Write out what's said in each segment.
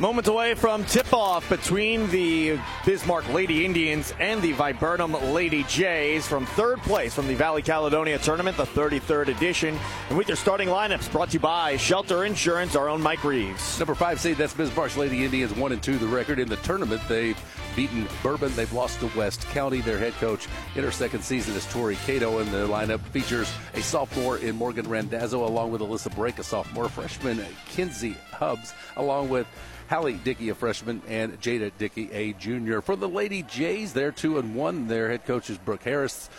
Moments away from tip-off between the Bismarck Lady Indians and the Viburnum Lady Jays from third place from the Valley Caledonia Tournament, the 33rd edition. And with your starting lineups brought to you by Shelter Insurance, our own Mike Reeves. Number five seed, that's Bismarck's Lady Indians, one and two the record in the tournament. They've beaten Bourbon. They've lost to West County. Their head coach in her second season is Tori Cato, and the lineup features a sophomore in Morgan Randazzo, along with Alyssa Brake, a sophomore, freshman Kinsey Hubs, along with Hallie Dickey, a freshman, and Jada Dickey, a junior. For the Lady Jays, they're two and one. Their head coach is Brooke Harris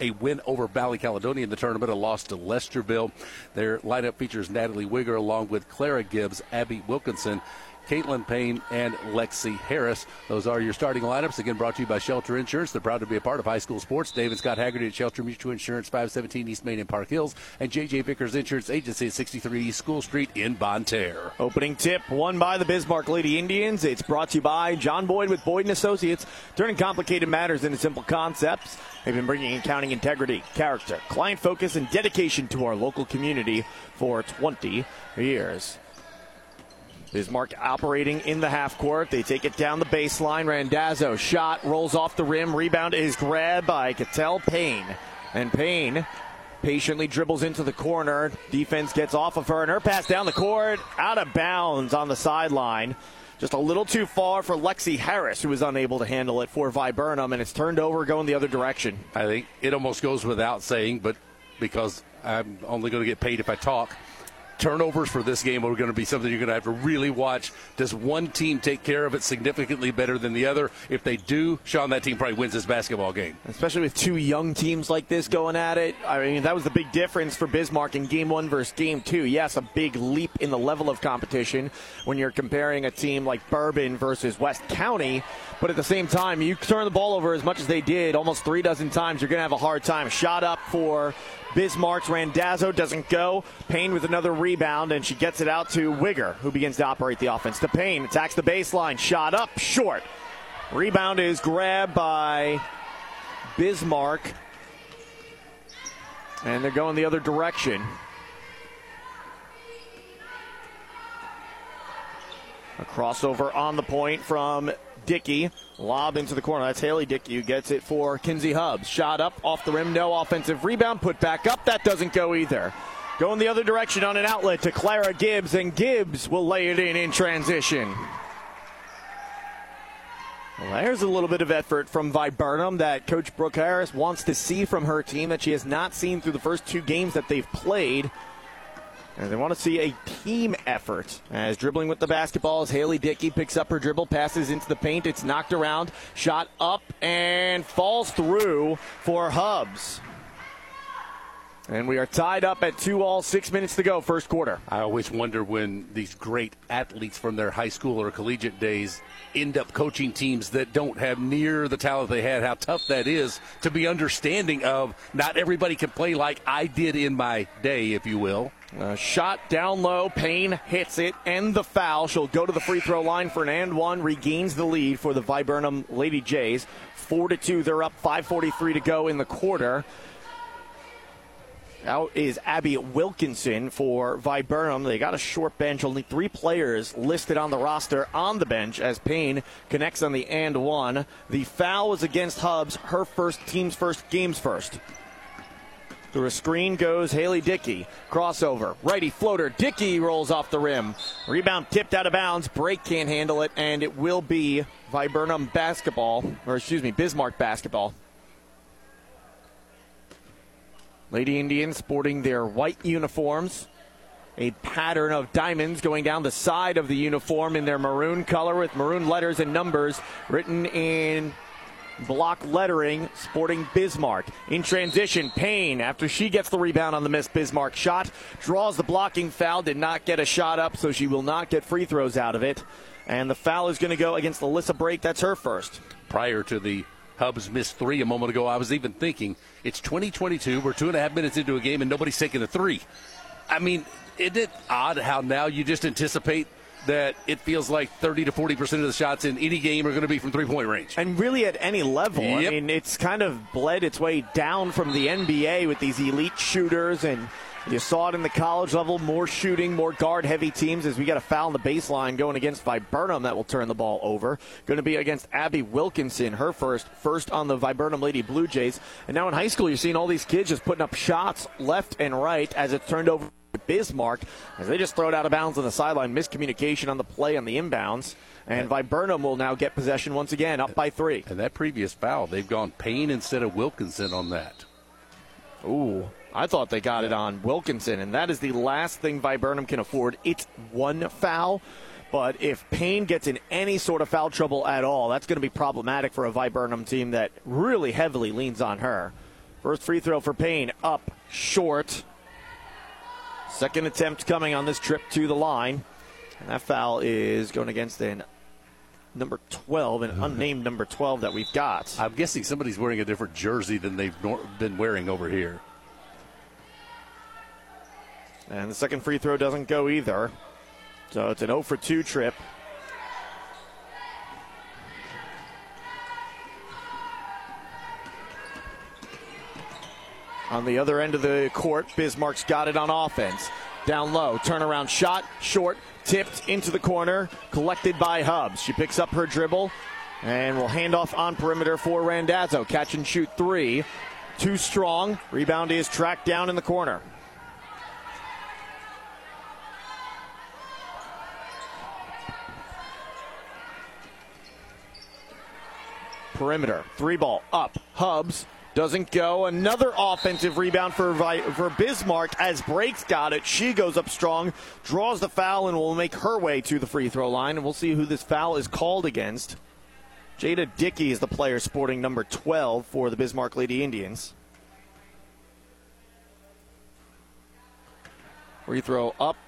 a win over Valley Caledonia in the tournament, a loss to Lesterville. Their lineup features Natalie Wigger along with Clara Gibbs, Abby Wilkinson, Caitlin Payne, and Lexi Harris. Those are your starting lineups. Again, brought to you by Shelter Insurance. They're proud to be a part of high school sports. David Scott Haggerty at Shelter Mutual Insurance, 517 East Main in Park Hills, and JJ Vickers Insurance Agency at 63 East School Street in Bonne Terre. Opening tip won by the Bismarck Lady Indians. It's brought to you by John Boyd with Boyd and Associates, turning complicated matters into simple concepts. They've been bringing accounting integrity, character, client focus, and dedication to our local community for 20 years. Bismarck operating in the half court. They take it down the baseline. Randazzo shot rolls off the rim. Rebound is grabbed by Caitlin Payne. And Payne patiently dribbles into the corner. Defense gets off of her, and her pass down the court, out of bounds on the sideline. Just a little too far for Lexi Harris, who was unable to handle it for Viburnum, and it's turned over going the other direction. I think it almost goes without saying, but because I'm only going to get paid if I talk turnovers for this game are going to be something you're going to have to really watch. Does one team take care of it significantly better than the other? If they do, Sean, that team probably wins this basketball game. Especially with two young teams like this going at it. I mean, that was the big difference for Bismarck in game one versus game two. Yes, a big leap in the level of competition when you're comparing a team like Bourbon versus West County. But at the same time, you turn the ball over as much as they did, almost three dozen times, you're going to have a hard time. Shot up for Bismarck's Randazzo doesn't go. Payne with another rebound, and she gets it out to Wigger, who begins to operate the offense. To Payne, attacks the baseline, shot up, short. Rebound is grabbed by Bismarck, and they're going the other direction. A crossover on the point from Dickey. Lob into the corner. That's Haley Dickey who gets it for Kinsey Hubbs. Shot up off the rim. No offensive rebound. Put back up. That doesn't go either. Going the other direction on an outlet to Clara Gibbs, and Gibbs will lay it in in transition. Well, there's a little bit of effort from Viburnum that Coach Brooke Harris wants to see from her team that she has not seen through the first two games that they've played. And they want to see a team effort. As dribbling with the basketball as Haley Dickey picks up her dribble, passes into the paint. It's knocked around, shot up, and falls through for Hubs. And we are tied up at two all, six minutes to go, first quarter. I always wonder when these great athletes from their high school or collegiate days end up coaching teams that don't have near the talent they had, how tough that is to be understanding of not everybody can play like I did in my day, if you will. Uh, shot down low. Payne hits it and the foul. She'll go to the free throw line for an and one. Regains the lead for the Viburnum Lady Jays. Four to two. They're up. 5:43 to go in the quarter. Out is Abby Wilkinson for Viburnum. They got a short bench, only three players listed on the roster on the bench as Payne connects on the and one. The foul was against Hubs. her first team's first, game's first. Through a screen goes Haley Dickey. Crossover. Righty floater. Dickey rolls off the rim. Rebound tipped out of bounds. Brake can't handle it, and it will be Viburnum basketball, or excuse me, Bismarck basketball. Lady Indians sporting their white uniforms. A pattern of diamonds going down the side of the uniform in their maroon color with maroon letters and numbers written in block lettering sporting Bismarck. In transition, Payne, after she gets the rebound on the missed Bismarck shot, draws the blocking foul, did not get a shot up, so she will not get free throws out of it. And the foul is going to go against Alyssa Brake. That's her first. Prior to the Hubs missed three a moment ago. I was even thinking it's 2022. We're two and a half minutes into a game and nobody's taking a three. I mean, isn't it odd how now you just anticipate that it feels like 30 to 40 percent of the shots in any game are going to be from three point range. And really at any level. Yep. I mean, it's kind of bled its way down from the NBA with these elite shooters and You saw it in the college level, more shooting, more guard heavy teams as we got a foul on the baseline going against Viburnum that will turn the ball over. Going to be against Abby Wilkinson, her first, first on the Viburnum Lady Blue Jays. And now in high school, you're seeing all these kids just putting up shots left and right as it's turned over Bismarck as they just throw it out of bounds on the sideline. Miscommunication on the play on the inbounds. And Viburnum will now get possession once again, up by three. And that previous foul, they've gone Payne instead of Wilkinson on that. Ooh. I thought they got it on Wilkinson, and that is the last thing Viburnum can afford. It's one foul. But if Payne gets in any sort of foul trouble at all, that's going to be problematic for a Viburnum team that really heavily leans on her. First free throw for Payne, up short. Second attempt coming on this trip to the line. And that foul is going against an number 12, an unnamed number 12 that we've got. I'm guessing somebody's wearing a different jersey than they've been wearing over here. And the second free throw doesn't go either. So it's an 0 for 2 trip. On the other end of the court, Bismarck's got it on offense. Down low, turnaround shot, short, tipped into the corner, collected by Hubs. She picks up her dribble and will hand off on perimeter for Randazzo. Catch and shoot three. Too strong. Rebound is tracked down in the corner. perimeter. Three ball up. Hubbs doesn't go. Another offensive rebound for for Bismarck as Brake's got it. She goes up strong, draws the foul, and will make her way to the free throw line. And we'll see who this foul is called against. Jada Dickey is the player sporting number 12 for the Bismarck Lady Indians. Free throw up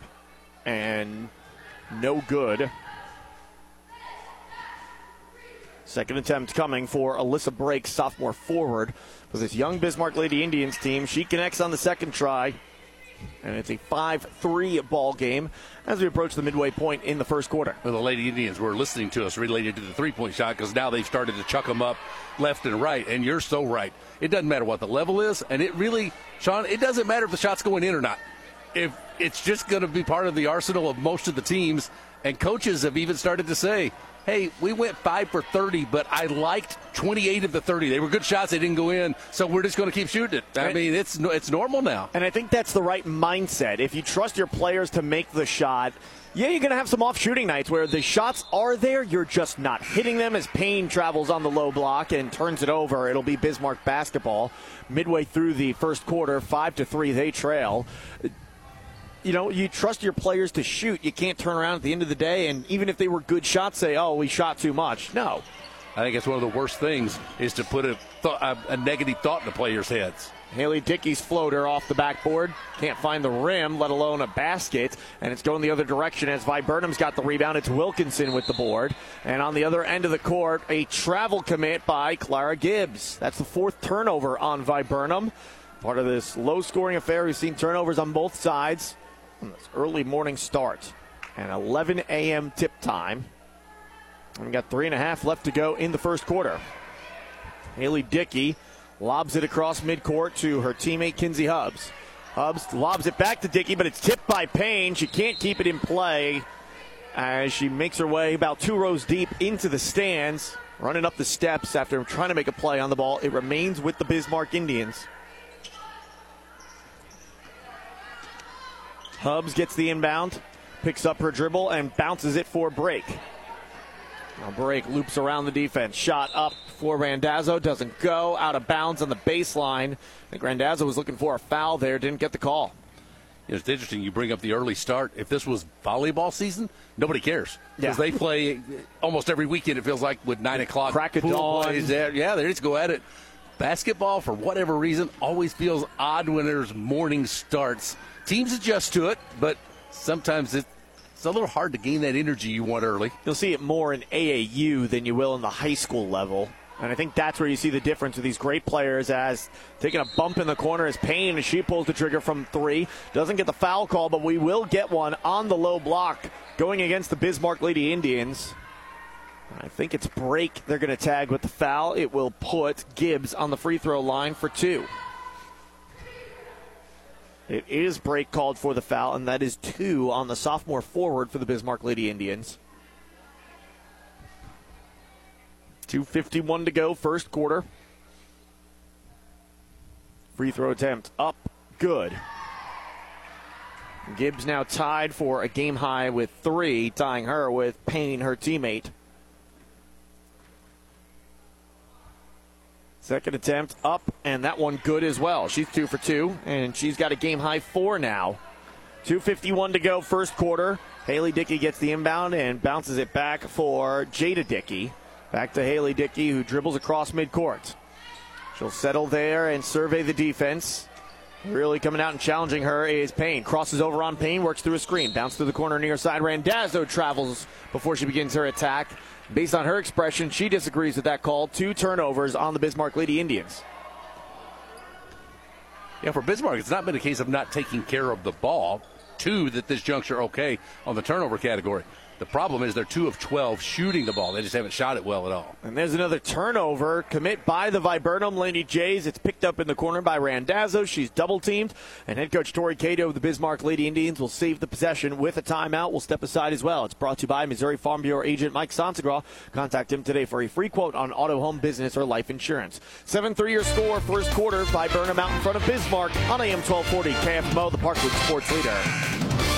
and no good. Second attempt coming for Alyssa Brake, sophomore forward, for this young Bismarck Lady Indians team. She connects on the second try. And it's a 5 3 ball game as we approach the midway point in the first quarter. Well, the Lady Indians were listening to us related to the three point shot because now they've started to chuck them up left and right. And you're so right. It doesn't matter what the level is. And it really, Sean, it doesn't matter if the shot's going in or not. If it's just going to be part of the arsenal of most of the teams. And coaches have even started to say, hey, we went five for 30, but I liked 28 of the 30. They were good shots. They didn't go in, so we're just going to keep shooting it. I mean, it's it's normal now. And I think that's the right mindset. If you trust your players to make the shot, yeah, you're going to have some off shooting nights where the shots are there, you're just not hitting them as Payne travels on the low block and turns it over. It'll be Bismarck basketball midway through the first quarter, 5 to 3 they trail you know, you trust your players to shoot. You can't turn around at the end of the day and even if they were good shots, say, "Oh, we shot too much." No. I think it's one of the worst things is to put a, th- a negative thought in the players' heads. Haley Dickey's floater off the backboard. Can't find the rim, let alone a basket. And it's going the other direction as Viburnum's got the rebound. It's Wilkinson with the board. And on the other end of the court, a travel commit by Clara Gibbs. That's the fourth turnover on Viburnum. Part of this low scoring affair. We've seen turnovers on both sides early morning start. And 11 a.m. tip time. We got three and a half left to go in the first quarter. Haley Dickey lobs it across midcourt to her teammate Kinsey Hubbs. Hubs lobs it back to Dickey, but it's tipped by Payne. She can't keep it in play as she makes her way about two rows deep into the stands, running up the steps after trying to make a play on the ball. It remains with the Bismarck Indians. Hubbs gets the inbound, picks up her dribble, and bounces it for Brake. Now Brake loops around the defense. Shot up for Randazzo. Doesn't go. Out of bounds on the baseline. I think Randazzo was looking for a foul there. Didn't get the call. It's interesting you bring up the early start. If this was volleyball season, nobody cares because yeah. they play almost every weekend. It feels like with nine o'clock crack of dawn. Yeah, they just go at it. Basketball, for whatever reason, always feels odd when there's morning starts teams adjust to it, but sometimes it, it's a little hard to gain that energy you want early. You'll see it more in AAU than you will in the high school level. And I think that's where you see the difference with these great players as taking a bump in the corner is Payne as she pulls the trigger from three. Doesn't get the foul call, but we will get one on the low block going against the Bismarck Lady Indians. I think it's Brake they're going to tag with the foul. It will put Gibbs on the free throw line for two. It is Brake called for the foul, and that is two on the sophomore forward for the Bismarck Lady Indians. 2.51 to go, first quarter. Free throw attempt up, good. Gibbs now tied for a game high with three, tying her with Payne, her teammate. Second attempt up, and that one good as well. She's two for two, and she's got a game high four now. 2.51 to go, first quarter. Haley Dickey gets the inbound and bounces it back for Jada Dickey. Back to Haley Dickey, who dribbles across midcourt. She'll settle there and survey the defense. Really coming out and challenging her is Payne. Crosses over on Payne, works through a screen. Bounce to the corner near side. Randazzo travels before she begins her attack. Based on her expression, she disagrees with that call. Two turnovers on the Bismarck Lady Indians. Yeah, for Bismarck, it's not been a case of not taking care of the ball. Two that this juncture okay on the turnover category. The problem is they're two of 12 shooting the ball. They just haven't shot it well at all. And there's another turnover commit by the Viburnum Lady Jays. It's picked up in the corner by Randazzo. She's double teamed. And head coach Tori Cato of the Bismarck Lady Indians will save the possession with a timeout. We'll step aside as well. It's brought to you by Missouri Farm Bureau agent Mike Sansagraw. Contact him today for a free quote on auto, home, business, or life insurance. 7 3 your score, first quarter. Viburnum out in front of Bismarck on AM 1240 KFMO, the Parkland Sports Leader.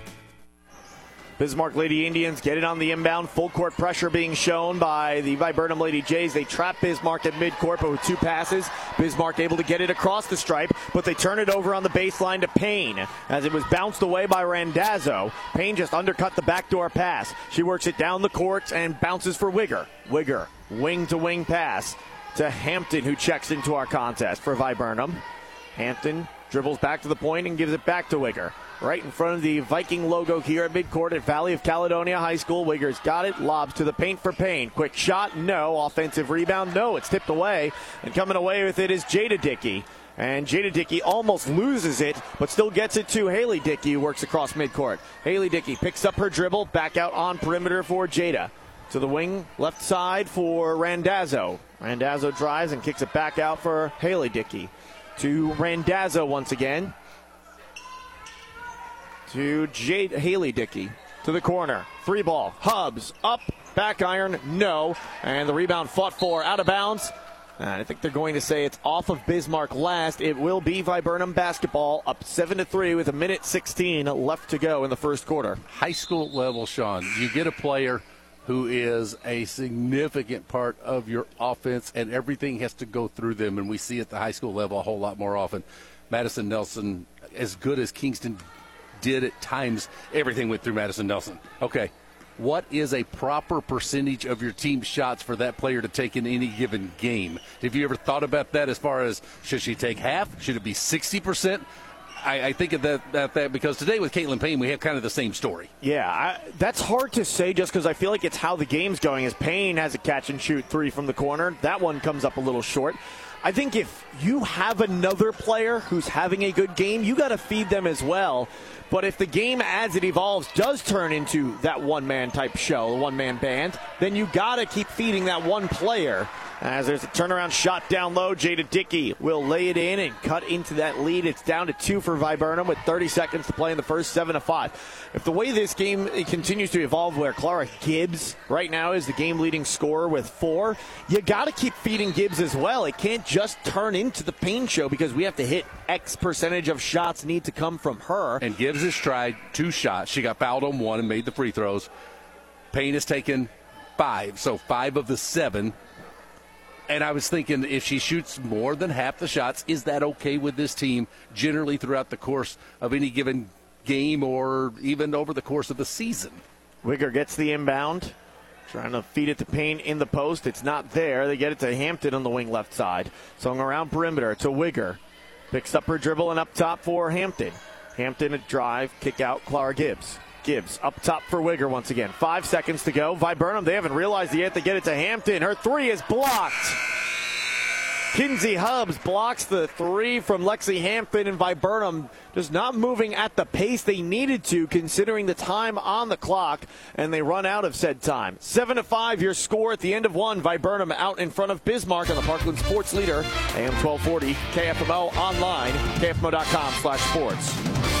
Bismarck Lady Indians get it on the inbound. Full court pressure being shown by the Viburnum Lady Jays. They trap Bismarck at midcourt, but with two passes, Bismarck able to get it across the stripe, but they turn it over on the baseline to Payne as it was bounced away by Randazzo. Payne just undercut the backdoor pass. She works it down the court and bounces for Wigger. Wigger, wing to wing pass to Hampton, who checks into our contest for Viburnum. Hampton dribbles back to the point and gives it back to Wigger right in front of the Viking logo here at midcourt at Valley of Caledonia High School. Wiggers got it, lobs to the paint for Payne. Quick shot, no. Offensive rebound, no. It's tipped away, and coming away with it is Jada Dickey. And Jada Dickey almost loses it, but still gets it to Haley Dickey, works across midcourt. Haley Dickey picks up her dribble, back out on perimeter for Jada. To the wing, left side for Randazzo. Randazzo drives and kicks it back out for Haley Dickey. To Randazzo once again to Jade Haley Dickey to the corner. Three ball. Hubs up. Back iron. No. And the rebound fought for out of bounds. And I think they're going to say it's off of Bismarck last. It will be Viburnum basketball up 7 to 3 with a minute 16 left to go in the first quarter. High school level, Sean, you get a player who is a significant part of your offense, and everything has to go through them. And we see at the high school level a whole lot more often. Madison Nelson, as good as Kingston did at times, everything went through Madison Nelson. Okay. What is a proper percentage of your team's shots for that player to take in any given game? Have you ever thought about that as far as should she take half? Should it be 60%? I, I, think of that, that, that, because today with Caitlin Payne, we have kind of the same story. Yeah, I, that's hard to say just because I feel like it's how the game's going. As Payne has a catch and shoot three from the corner, that one comes up a little short. I think if you have another player who's having a good game, you got to feed them as well. But if the game as it evolves does turn into that one man type show, one man band, then you got to keep feeding that one player as there's a turnaround shot down low, Jada Dickey will lay it in and cut into that lead. It's down to two for Viburnum with 30 seconds to play in the first, seven to five. If the way this game continues to evolve, where Clara Gibbs right now is the game leading scorer with four, you got to keep feeding Gibbs as well. It can't just turn into the Payne show because we have to hit X percentage of shots need to come from her. And Gibbs has tried two shots. She got fouled on one and made the free throws. Payne has taken five, so five of the seven and I was thinking, if she shoots more than half the shots, is that okay with this team generally throughout the course of any given game or even over the course of the season? Wigger gets the inbound. Trying to feed it to Payne in the post. It's not there. They get it to Hampton on the wing left side. Swung around perimeter to Wigger. Picks up her dribble and up top for Hampton. Hampton a drive, kick out, Clara Gibbs. Gibbs up top for Wigger once again. Five seconds to go. Viburnum, they haven't realized yet they get it to Hampton. Her three is blocked. Kinsey Hubs blocks the three from Lexi Hampton and Viburnum just not moving at the pace they needed to considering the time on the clock and they run out of said time. 7 to 5 your score at the end of one. Viburnum out in front of Bismarck on the Parkland Sports Leader. AM 1240 KFMO online kfmo.com slash sports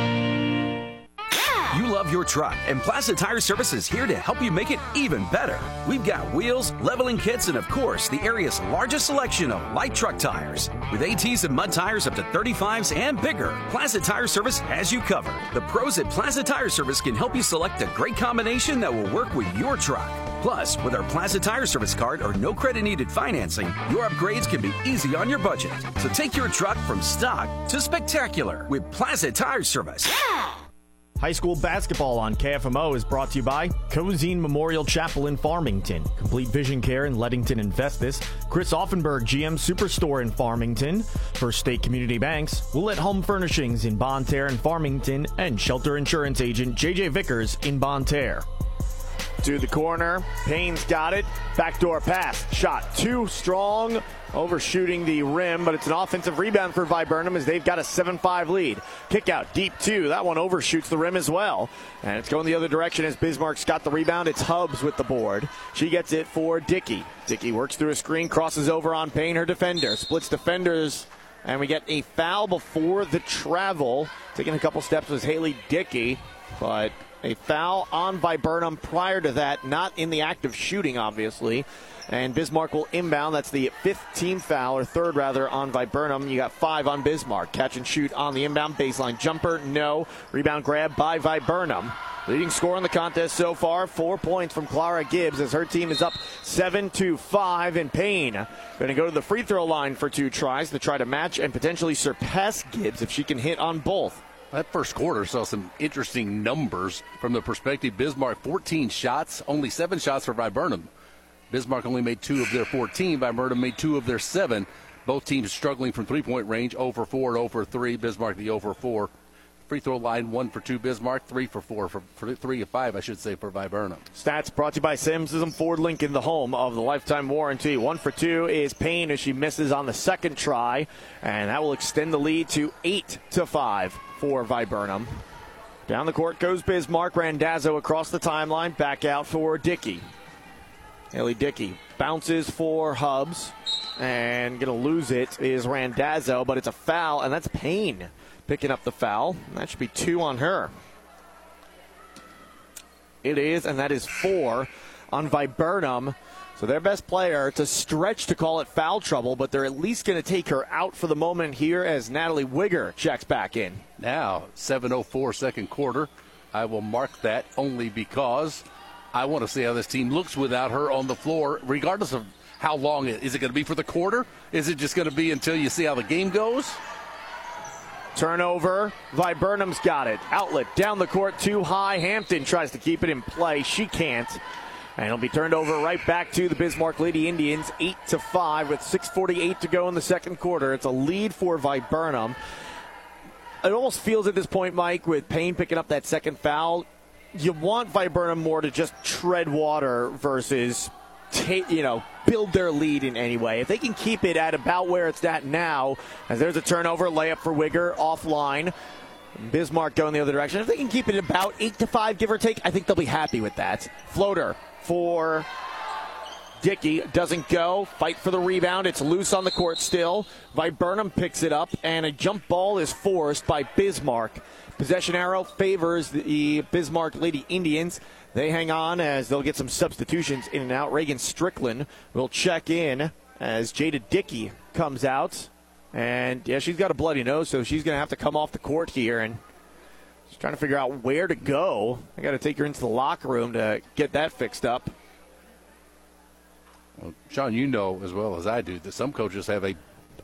Your truck, and Plaza Tire Service is here to help you make it even better. We've got wheels, leveling kits, and of course, the area's largest selection of light truck tires. With ATs and mud tires up to 35s and bigger, Plaza Tire Service has you covered. The pros at Plaza Tire Service can help you select a great combination that will work with your truck. Plus, with our Plaza Tire Service card or no credit needed financing, your upgrades can be easy on your budget. So take your truck from stock to spectacular with Plaza Tire Service. Yeah! High school basketball on KFMO is brought to you by Cozine Memorial Chapel in Farmington, Complete Vision Care in Leadington and Festus, Chris Auffenberg GM Superstore in Farmington, First State Community Banks, Willett Home Furnishings in Bonne Terre and Farmington, and Shelter Insurance Agent JJ Vickers in Bonne Terre. To the corner, Payne's got it. Backdoor pass, shot too strong overshooting the rim, but it's an offensive rebound for Viburnum as they've got a 7 5 lead. Kick out deep two. That one overshoots the rim as well. And it's going the other direction as Bismarck's got the rebound. It's Hubs with the board. She gets it for Dickey. Dickey works through a screen, crosses over on Payne, her defender. Splits defenders, and we get a foul before the travel. Taking a couple steps was Haley Dickey, but a foul on Viburnum prior to that, not in the act of shooting, obviously. And Bismarck will inbound. That's the fifth team foul, or third rather, on Viburnum. You got five on Bismarck. Catch and shoot on the inbound baseline. Jumper, no. Rebound grab by Viburnum. Leading score in the contest so far, four points from Clara Gibbs as her team is up seven to five. in Payne going to go to the free throw line for two tries to try to match and potentially surpass Gibbs if she can hit on both. That first quarter saw some interesting numbers from the perspective. Bismarck 14 shots, only seven shots for Viburnum. Bismarck only made two of their 14. Viburnum made two of their seven. Both teams struggling from three point range, over 4 and over 3. Bismarck the over 4. Free throw line, one for two Bismarck, three for four, for, for three of five, I should say, for Viburnum. Stats brought to you by Sims Ford Lincoln, the home of the lifetime warranty. One for two is Payne as she misses on the second try, and that will extend the lead to eight to five for Viburnum. Down the court goes Bismarck. Randazzo across the timeline. Back out for Dickey. Ellie Dickey bounces for Hubs And going to lose it is Randazzo, but it's a foul, and that's Payne picking up the foul. That should be two on her. It is, and that is four on Viburnum. So their best player, a stretch to call it foul trouble, but they're at least going to take her out for the moment here as Natalie Wigger checks back in. Now, 7.04 second quarter. I will mark that only because I want to see how this team looks without her on the floor, regardless of how long it is. It going to be for the quarter? Is it just going to be until you see how the game goes? Turnover. Viburnum's got it. Outlet down the court too high. Hampton tries to keep it in play. She can't. And it'll be turned over right back to the Bismarck Lady Indians, 8 to 5 with 6:48 to go in the second quarter. It's a lead for Viburnum. It almost feels at this point, Mike, with Payne picking up that second foul, you want Viburnum more to just tread water versus take, you know, build their lead in any way. If they can keep it at about where it's at now, as there's a turnover, layup for Wigger offline. Bismarck going the other direction. If they can keep it about eight to five, give or take, I think they'll be happy with that. Floater for Dickey doesn't go. Fight for the rebound. It's loose on the court still. Viburnum picks it up, and a jump ball is forced by Bismarck. Possession arrow favors the Bismarck Lady Indians. They hang on as they'll get some substitutions in and out. Reagan Strickland will check in as Jada Dickey comes out. And yeah, she's got a bloody nose, so she's going to have to come off the court here and she's trying to figure out where to go. I got to take her into the locker room to get that fixed up. Well, Sean, you know as well as I do that some coaches have a,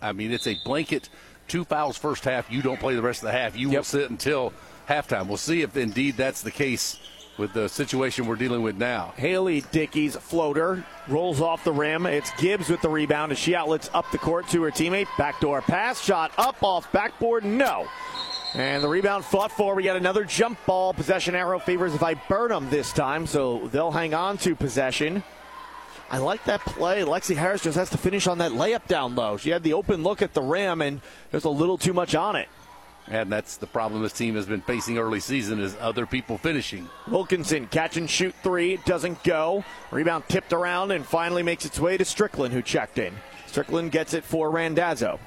I mean, it's a blanket two fouls first half. You don't play the rest of the half. You yep. will sit until halftime. We'll see if indeed that's the case with the situation we're dealing with now. Haley Dickey's floater rolls off the rim. It's Gibbs with the rebound as she outlets up the court to her teammate. Backdoor pass, shot up off backboard, no. And the rebound fought for. We got another jump ball. Possession arrow favors Viburnum this time, so they'll hang on to possession. I like that play. Lexi Harris just has to finish on that layup down low. She had the open look at the rim, and there's a little too much on it. And that's the problem this team has been facing early season is other people finishing. Wilkinson catch and shoot three, doesn't go. Rebound tipped around and finally makes its way to Strickland, who checked in. Strickland gets it for Randazzo.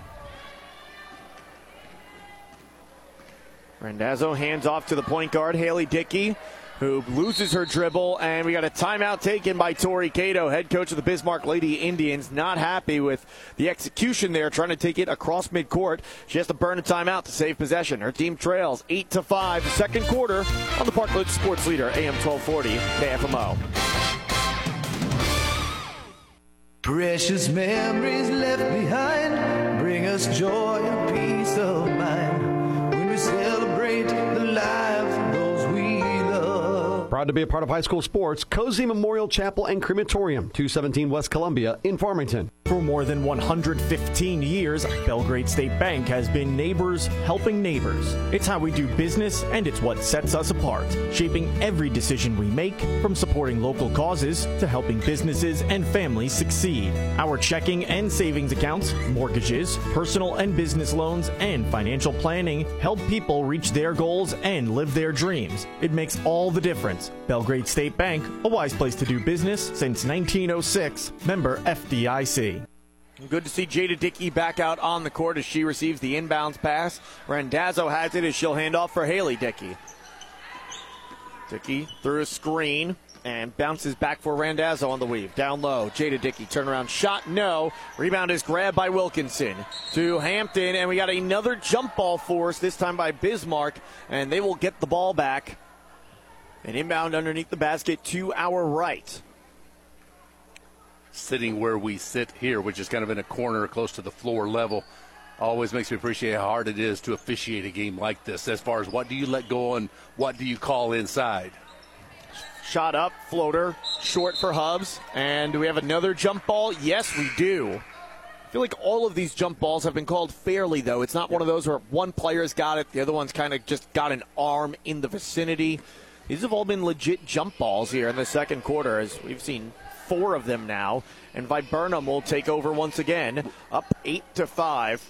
Randazzo hands off to the point guard, Haley Dickey who loses her dribble, and we got a timeout taken by Tori Cato, head coach of the Bismarck Lady Indians. Not happy with the execution there, trying to take it across midcourt. She has to burn a timeout to save possession. Her team trails eight to five, second quarter on the Parkland Sports Leader, AM 1240 KFMO. Precious memories left behind bring us joy and peace of mind when we celebrate the life Proud to be a part of high school sports, Cozine Memorial Chapel and Crematorium, 217 West Columbia in Farmington. For more than 115 years, Belgrade State Bank has been neighbors helping neighbors. It's how we do business and it's what sets us apart, shaping every decision we make from supporting local causes to helping businesses and families succeed. Our checking and savings accounts, mortgages, personal and business loans, and financial planning help people reach their goals and live their dreams. It makes all the difference. Belgrade State Bank, a wise place to do business since 1906, member FDIC. Good to see Jada Dickey back out on the court as she receives the inbounds pass. Randazzo has it as she'll hand off for Haley Dickey. Dickey through a screen and bounces back for Randazzo on the weave. Down low, Jada Dickey turnaround shot, no. Rebound is grabbed by Wilkinson to Hampton, and we got another jump ball force, this time by Bismarck, and they will get the ball back. An inbound underneath the basket to our right sitting where we sit here, which is kind of in a corner close to the floor level, always makes me appreciate how hard it is to officiate a game like this as far as what do you let go and what do you call inside. Shot up, floater, short for Hubs. And do we have another jump ball? Yes, we do. I feel like all of these jump balls have been called fairly, though. It's not one of those where one player's got it, the other one's kind of just got an arm in the vicinity. These have all been legit jump balls here in the second quarter, as we've seen four of them now, and Viburnum will take over once again, up eight to five.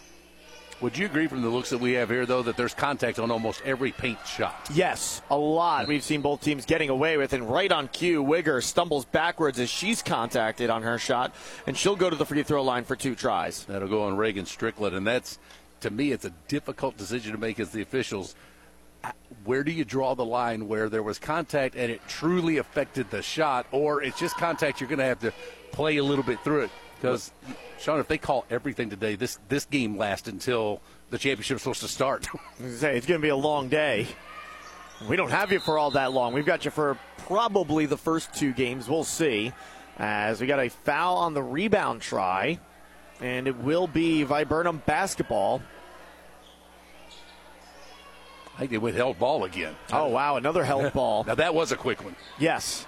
Would you agree from the looks that we have here, though, that there's contact on almost every paint shot? Yes, a lot. We've seen both teams getting away with, and right on cue, Wigger stumbles backwards as she's contacted on her shot, and she'll go to the free throw line for two tries. That'll go on Reagan Strickland, and that's, to me, it's a difficult decision to make as the officials where do you draw the line where there was contact and it truly affected the shot, or it's just contact you're going to have to play a little bit through it? Because, Sean, if they call everything today, this, this game lasts until the championship's supposed to start. it's going to be a long day. We don't have you for all that long. We've got you for probably the first two games. We'll see. As we got a foul on the rebound try, and it will be Viburnum basketball. I think they went held ball again. Oh, wow, another held ball. now, that was a quick one. Yes.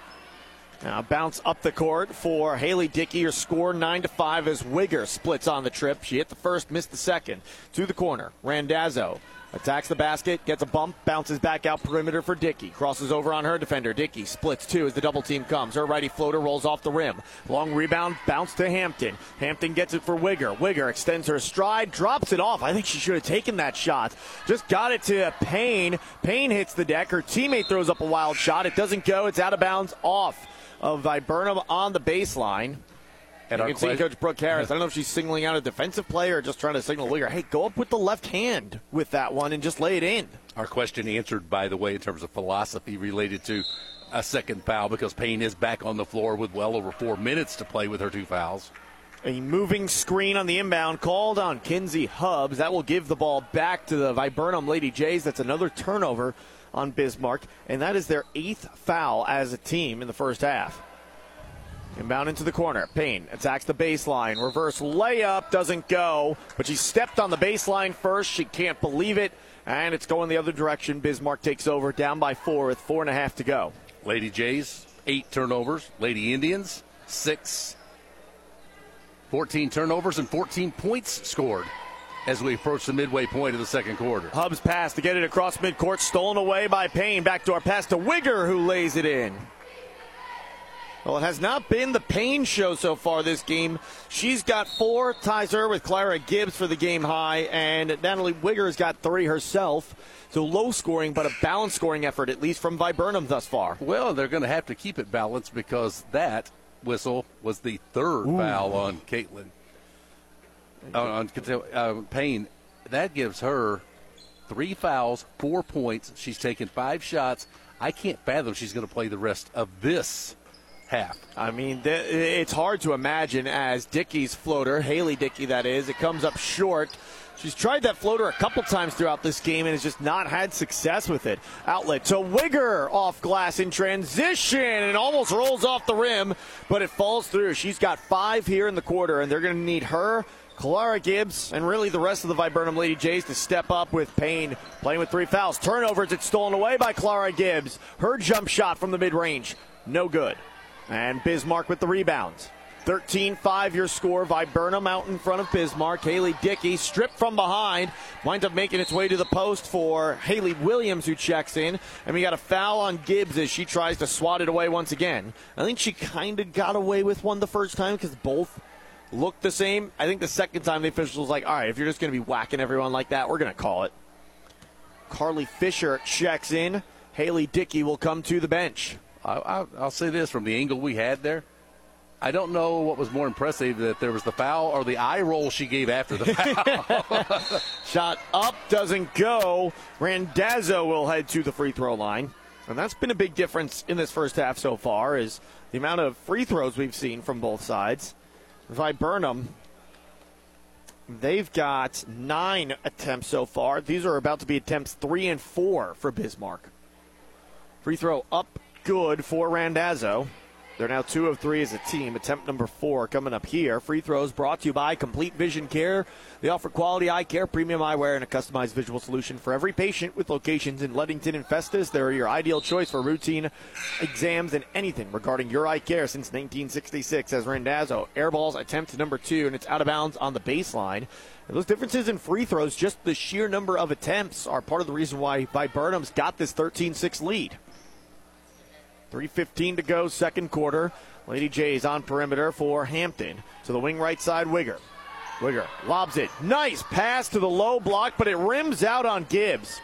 Now bounce up the court for Haley Dickey. Her score nine to five as Wigger splits on the trip. She hit the first, missed the second. To the corner, Randazzo Attacks the basket, gets a bump, bounces back out perimeter for Dickey. Crosses over on her defender. Dickey splits two as the double team comes. Her righty floater rolls off the rim. Long rebound, bounce to Hampton. Hampton gets it for Wigger. Wigger extends her stride, drops it off. I think she should have taken that shot. Just got it to Payne. Payne hits the deck. Her teammate throws up a wild shot. It doesn't go. It's out of bounds off of Viburnum on the baseline. And you can see Coach Brooke Harris. I don't know if she's singling out a defensive player or just trying to signal Wigger, hey, go up with the left hand with that one and just lay it in. Our question answered, by the way, in terms of philosophy related to a second foul because Payne is back on the floor with well over four minutes to play with her two fouls. A moving screen on the inbound called on Kinsey Hubs. That will give the ball back to the Viburnum Lady Jays. That's another turnover on Bismarck, and that is their eighth foul as a team in the first half. Inbound into the corner. Payne attacks the baseline. Reverse layup doesn't go, but she stepped on the baseline first. She can't believe it, and it's going the other direction. Bismarck takes over, down by four with four and a half to go. Lady Jays, eight turnovers. Lady Indians, six. 14 turnovers and 14 points scored as we approach the midway point of the second quarter. Hubs pass to get it across midcourt, stolen away by Payne. Backdoor pass to Wigger, who lays it in. Well, it has not been the Payne show so far this game. She's got four, ties her with Clara Gibbs for the game high, and Natalie Wigger's got three herself. So low scoring, but a balanced scoring effort, at least from Viburnum thus far. Well, they're going to have to keep it balanced because that whistle was the third Ooh. foul on Caitlin. on uh, Payne. That gives her three fouls, four points. She's taken five shots. I can't fathom she's going to play the rest of this half. I mean, it's hard to imagine as Dickey's floater, Haley Dickey, that is, it comes up short. She's tried that floater a couple times throughout this game and has just not had success with it. Outlet to Wigger off glass in transition and almost rolls off the rim, but it falls through. She's got five here in the quarter, and they're going to need her Clara Gibbs and really the rest of the Viburnum Lady Jays to step up with Payne playing with three fouls. Turnovers, it's stolen away by Clara Gibbs. Her jump shot from the mid range, no good. And Bismarck with the rebounds. 13 5 your score. Viburnum out in front of Bismarck. Haley Dickey stripped from behind. Winds up making its way to the post for Haley Williams, who checks in. And we got a foul on Gibbs as she tries to swat it away once again. I think she kind of got away with one the first time because both looked the same. I think the second time the official was like, all right, if you're just going to be whacking everyone like that, we're going to call it. Carly Fisher checks in. Haley Dickey will come to the bench. I, will say this from the angle we had there. I don't know what was more impressive that there was the foul or the eye roll she gave after the foul. Shot up doesn't go. Randazzo will head to the free throw line. And that's been a big difference in this first half so far is the amount of free throws we've seen from both sides. Viburnum, they've got nine attempts so far. These are about to be attempts three and four for Bismarck. Free throw up good for Randazzo. They're now two of three as a team. Attempt number four coming up here. Free throws brought to you by Complete Vision Care. They offer quality eye care, premium eyewear, and a customized visual solution for every patient with locations in Leadington and Festus. They're your ideal choice for routine exams and anything regarding your eye care since 1966. As Randazzo airballs attempt number two, and it's out of bounds on the baseline. And those differences in free throws, just the sheer number of attempts, are part of the reason why Viburnum's got this 13 6 lead. 3.15 to go, second quarter. Lady Jays on perimeter for Hampton. To the wing right side, Wigger. Wigger lobs it. Nice pass to the low block, but it rims out on Gibbs.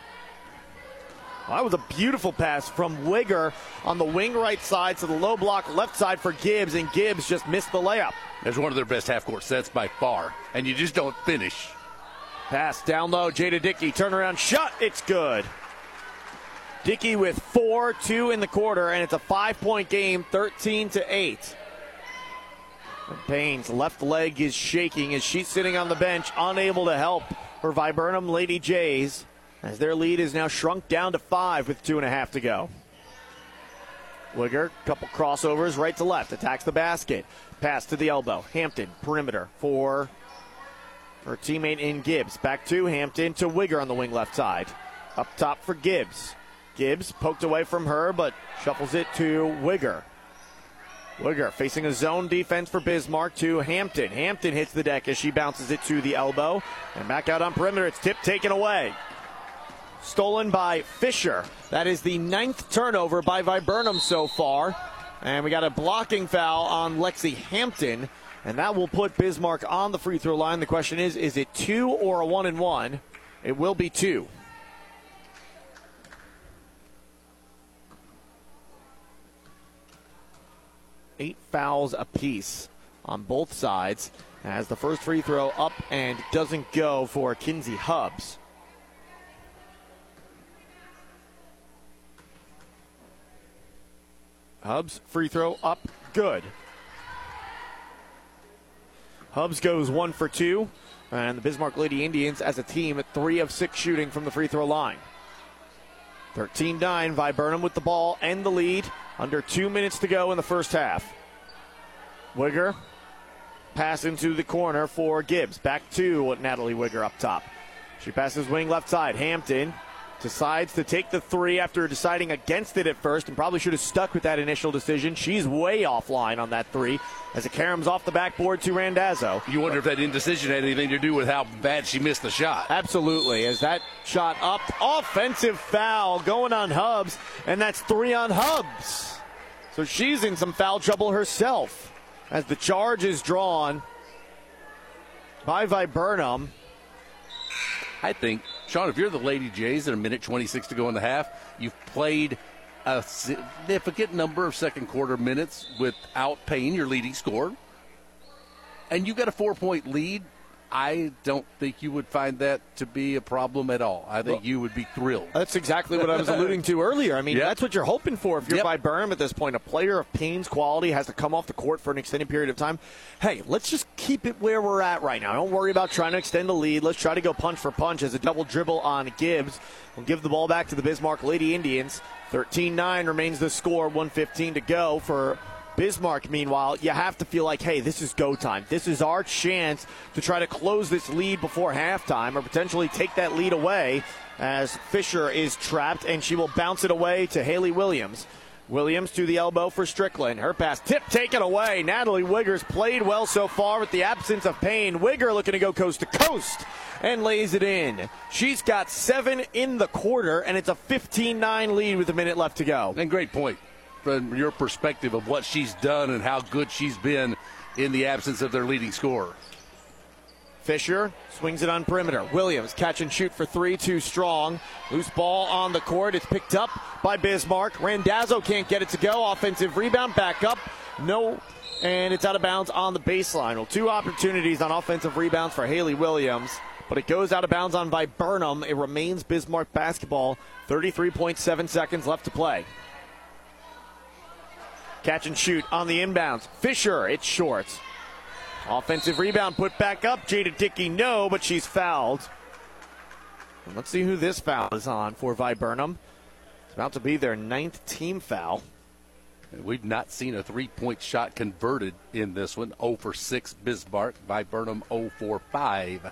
Well, that was a beautiful pass from Wigger on the wing right side to the low block left side for Gibbs, and Gibbs just missed the layup. There's one of their best half court sets by far, and you just don't finish. Pass down low, Jada Dickey, turnaround shot, it's good. Dickey with four, two in the quarter, and it's a five point game, 13 to 8. Payne's left leg is shaking as she's sitting on the bench, unable to help her Viburnum Lady Jays, as their lead is now shrunk down to five with two and a half to go. Wigger, couple crossovers right to left, attacks the basket, pass to the elbow. Hampton, perimeter for her teammate in Gibbs. Back to Hampton to Wigger on the wing left side. Up top for Gibbs. Gibbs poked away from her, but shuffles it to Wigger. Wigger facing a zone defense for Bismarck to Hampton. Hampton hits the deck as she bounces it to the elbow. And back out on perimeter, it's tipped taken away. Stolen by Fisher. That is the ninth turnover by Viburnum so far. And we got a blocking foul on Lexi Hampton. And that will put Bismarck on the free throw line. The question is, is it two or a one and one? It will be two. Eight fouls apiece on both sides as the first free throw up and doesn't go for Kinsey Hubs. Hubs free throw up good. Hubs goes one for two, and the Bismarck Lady Indians as a team at three of six shooting from the free throw line. 13 9, Viburnum with the ball and the lead. Under two minutes to go in the first half. Wigger pass into the corner for Gibbs. Back to Natalie Wigger up top. She passes wing left side. Hampton decides to take the three after deciding against it at first and probably should have stuck with that initial decision. She's way offline on that three as it caroms off the backboard to Randazzo. You wonder if that indecision had anything to do with how bad she missed the shot. Absolutely. As that shot up, offensive foul going on Hubs, and that's three on Hubs. So she's in some foul trouble herself as the charge is drawn by Viburnum. I think, Sean, if you're the Lady Jays at a minute 26 to go in the half, you've played a significant number of second quarter minutes without paying your leading scorer, and you got a four point lead. I don't think you would find that to be a problem at all. I think well, you would be thrilled. That's exactly what I was alluding to earlier. I mean, yep. that's what you're hoping for if you're yep. Viburnum at this point. A player of Payne's quality has to come off the court for an extended period of time. Hey, let's just keep it where we're at right now. Don't worry about trying to extend the lead. Let's try to go punch for punch as a double dribble on Gibbs. We'll give the ball back to the Bismarck Lady Indians. 13 9 remains the score, 115 to go for Bismarck, meanwhile, you have to feel like, hey, this is go time. This is our chance to try to close this lead before halftime or potentially take that lead away as Fisher is trapped and she will bounce it away to Haley Williams. Williams to the elbow for Strickland. Her pass tip taken away. Natalie Wigger's played well so far with the absence of Payne. Wigger looking to go coast to coast and lays it in. She's got seven in the quarter, and it's a 15 9 lead with a minute left to go. And great point from your perspective of what she's done and how good she's been in the absence of their leading scorer. Fisher swings it on perimeter. Williams catch and shoot for three, too strong. Loose ball on the court. It's picked up by Bismarck. Randazzo can't get it to go. Offensive rebound back up. No, and it's out of bounds on the baseline. Well, two opportunities on offensive rebounds for Haley Williams, but it goes out of bounds on Viburnum. It remains Bismarck basketball. 33.7 seconds left to play. Catch and shoot on the inbounds. Fisher, it's short. Offensive rebound put back up. Jada Dickey, no, but she's fouled. And let's see who this foul is on for Viburnum. It's about to be their ninth team foul. We've not seen a three point shot converted in this one. 0 for 6 Bismarck. Viburnum 0 for 5.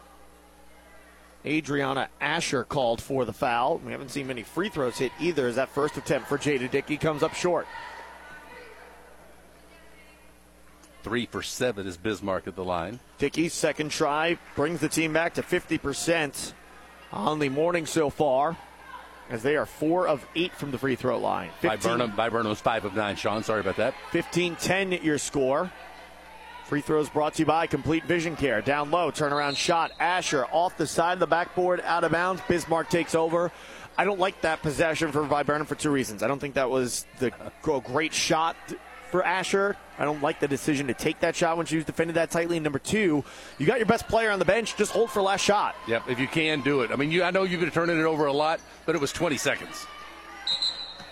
Adriana Asher called for the foul. We haven't seen many free throws hit either as that first attempt for Jada Dickey comes up short. Three for seven is Bismarck at the line. Dickey's second try brings the team back to 50% on the morning so far, as they are four of eight from the free throw line. 15, Viburnum, was five of nine. Sean, sorry about that. 15 10 your score. Free throws brought to you by Complete Vision Care. Down low, turnaround shot. Asher off the side of the backboard, out of bounds. Bismarck takes over. I don't like that possession for Viburnum for two reasons. I don't think that was the great shot for Asher. I don't like the decision to take that shot when she was defended that tightly. And number two, you got your best player on the bench. Just hold for last shot. Yep, if you can do it. I mean, you, I know you've been turning it over a lot, but it was 20 seconds.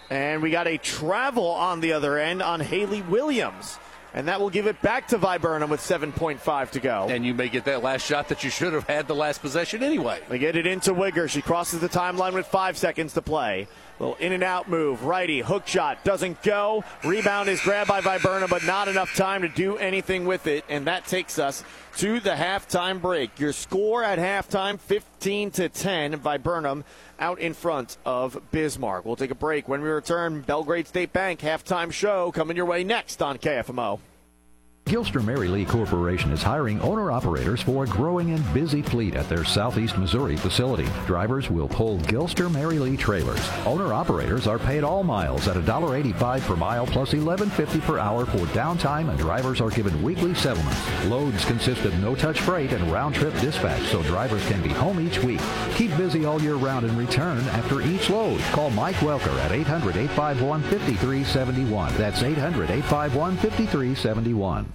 And we got a travel on the other end on Haley Williams. And that will give it back to Viburnum with 7.5 to go. And you may get that last shot that you should have had the last possession anyway. They get it into Wigger. She crosses the timeline with five seconds to play. Little in and out move. Righty, hook shot doesn't go. Rebound is grabbed by Viburnum, but not enough time to do anything with it. And that takes us to the halftime break. Your score at halftime 15 to 10. Viburnum out in front of Bismarck. We'll take a break. When we return, Belgrade State Bank halftime show coming your way next on KFMO. Gilster Mary Lee Corporation is hiring owner operators for a growing and busy fleet at their southeast Missouri facility. Drivers will pull Gilster Mary Lee trailers. Owner operators are paid all miles at $1.85 per mile plus $11.50 per hour for downtime, and drivers are given weekly settlements. Loads consist of no touch freight and round trip dispatch, so drivers can be home each week. Keep busy all year round and return after each load. Call Mike Welker at 800 851 5371. That's 800 851 5371.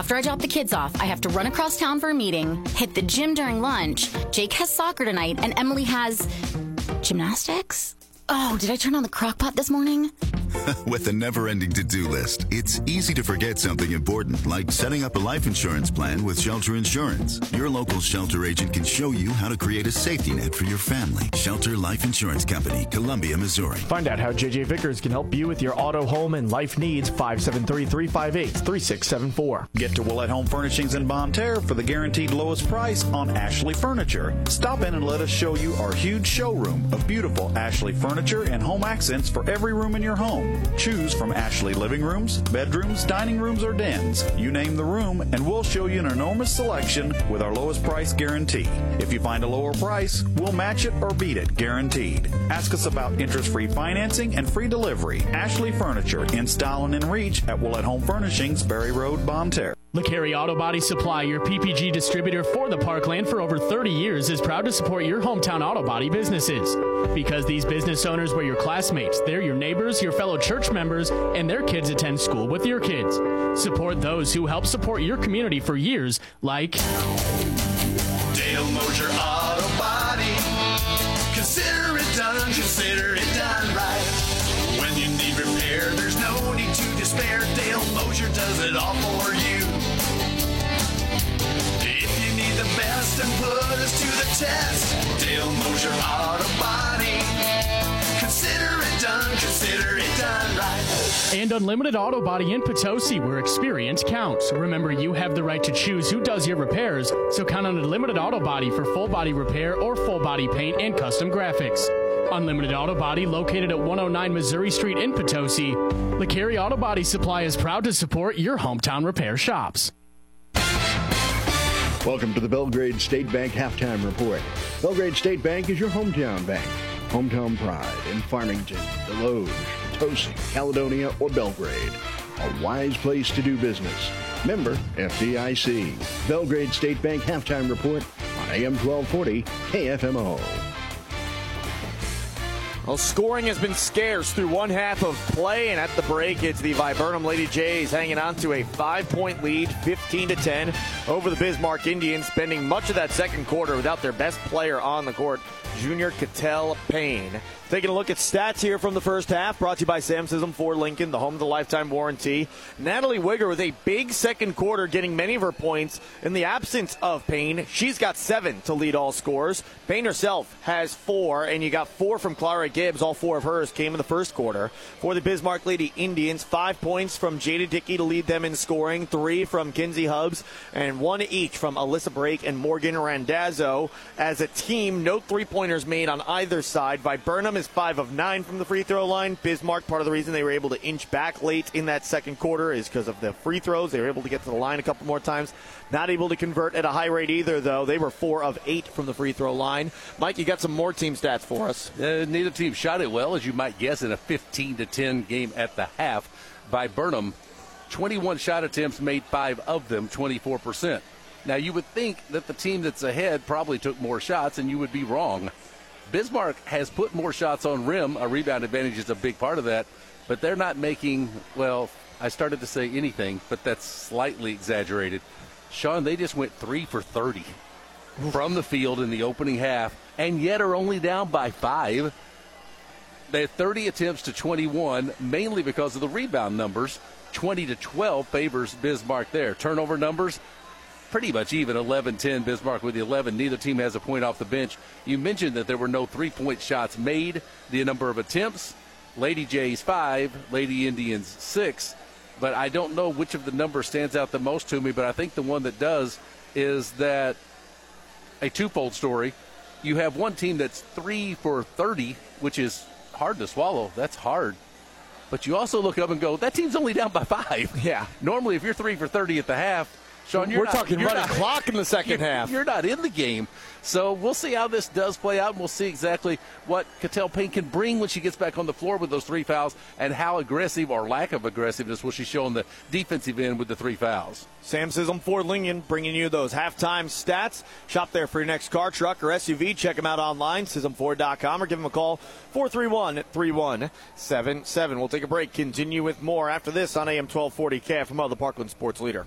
After I drop the kids off, I have to run across town for a meeting, hit the gym during lunch. Jake has soccer tonight, and Emily has gymnastics. Oh, did I turn on the crock pot this morning? With a never ending to do list, it's easy to forget something important, like setting up a life insurance plan with Shelter Insurance. Your local shelter agent can show you how to create a safety net for your family. Shelter Life Insurance Company, Columbia, Missouri. Find out how JJ Vickers can help you with your auto, home, and life needs. 573 358 3674. Get to Willett Home Furnishings in Bonne Terre for the guaranteed lowest price on Ashley Furniture. Stop in and let us show you our huge showroom of beautiful Ashley furniture and home accents for every room in your home. Choose from Ashley living rooms, bedrooms, dining rooms, or dens. You name the room, and we'll show you an enormous selection with our lowest price guarantee. If you find a lower price, we'll match it or beat it, guaranteed. Ask us about interest free financing and free delivery. Ashley Furniture in style and in reach at Willett Home Furnishings, Berry Road, Bonne Terre. LeCarry Auto Body Supply, your PPG distributor for the Parkland for over 30 years, is proud to support your hometown auto body businesses. Because these business owners were your classmates, they're your neighbors, your fellow church members, and their kids attend school with your kids. Support those who help support your community for years, like Dale Mosier Auto Body. Consider it done, consider it done right. When you need repair, there's no need to despair. Dale Mosier does it all for you. The best and put us to the test, Dale Mosier Auto Body. Consider it done, consider it done right. and Unlimited Auto Body in Potosi, where experience counts. Remember, you have the right to choose who does your repairs, so count on Unlimited Auto Body for full body repair or full body paint and custom graphics. Unlimited Auto Body, located at 109 Missouri Street in Potosi, LeCarry Auto Body Supply is proud to support your hometown repair shops. Welcome to the Belgrade State Bank Halftime Report. Belgrade State Bank is your hometown bank. Hometown pride in Farmington, Desloge, Potosi, Caledonia, or Belgrade. A wise place to do business. Member FDIC. Belgrade State Bank Halftime Report on AM 1240 KFMO. Well, scoring has been scarce through one half of play, and at the break, it's the Viburnum Lady Jays hanging on to a five-point lead, 15 to 10, over the Bismarck Indians, spending much of that second quarter without their best player on the court, Junior Caitlin Payne. Taking a look at stats here from the first half, brought to you by Sam Scism Ford Lincoln, the home of the lifetime warranty. Natalie Wigger with a big second quarter, getting many of her points in the absence of Payne. She's got seven to lead all scores. Payne herself has four, and you got four from Clara Gibbs. All four of hers came in the first quarter. For the Bismarck Lady Indians, five points from Jada Dickey to lead them in scoring, three from Kinsey Hubs, and one each from Alyssa Brake and Morgan Randazzo. As a team, no three pointers made on either side. Viburnum is five of nine from the free throw line. Bismarck, part of the reason they were able to inch back late in that second quarter is because of the free throws. They were able to get to the line a couple more times. Not able to convert at a high rate either, though. They were four of eight from the free throw line. Mike, you got some more team stats for us. Uh, neither team shot it well, as you might guess, in a 15 to 10 game at the half. Viburnum, 21 shot attempts, made five of them, 24%. Now, you would think that the team that's ahead probably took more shots, and you would be wrong. Bismarck has put more shots on rim. A rebound advantage is a big part of that, but they're not making, well, I started to say anything, but that's slightly exaggerated. Sean, they just went three for 30 from the field in the opening half, and yet are only down by five. They had 30 attempts to 21, mainly because of the rebound numbers. 20 to 12 favors Bismarck there. Turnover numbers, pretty much even 11 10 Bismarck with the 11. Neither team has a point off the bench. You mentioned that there were no three point shots made. The number of attempts Lady Jays five, Lady Indians six. But I don't know which of the numbers stands out the most to me, but I think the one that does is that a twofold story. You have one team that's three for 30, which is hard to swallow. That's hard. but you also look up and go, that team's only down by five. Yeah. Normally, if you're three for 30 at the half, Sean, you're We're not, talking you're running not- clock in the second you're- half. You're not in the game. So we'll see how this does play out, and we'll see exactly what Caitlin Payne can bring when she gets back on the floor with those three fouls, and how aggressive or lack of aggressiveness will she show on the defensive end with the three fouls. Sam Scism Ford Lincoln bringing you those halftime stats. Shop there for your next car, truck, or SUV. Check them out online, ScismFord.com, or give them a call, 431 3177. We'll take a break. Continue with more after this on AM 1240 KFMO, the Parkland Sports Leader.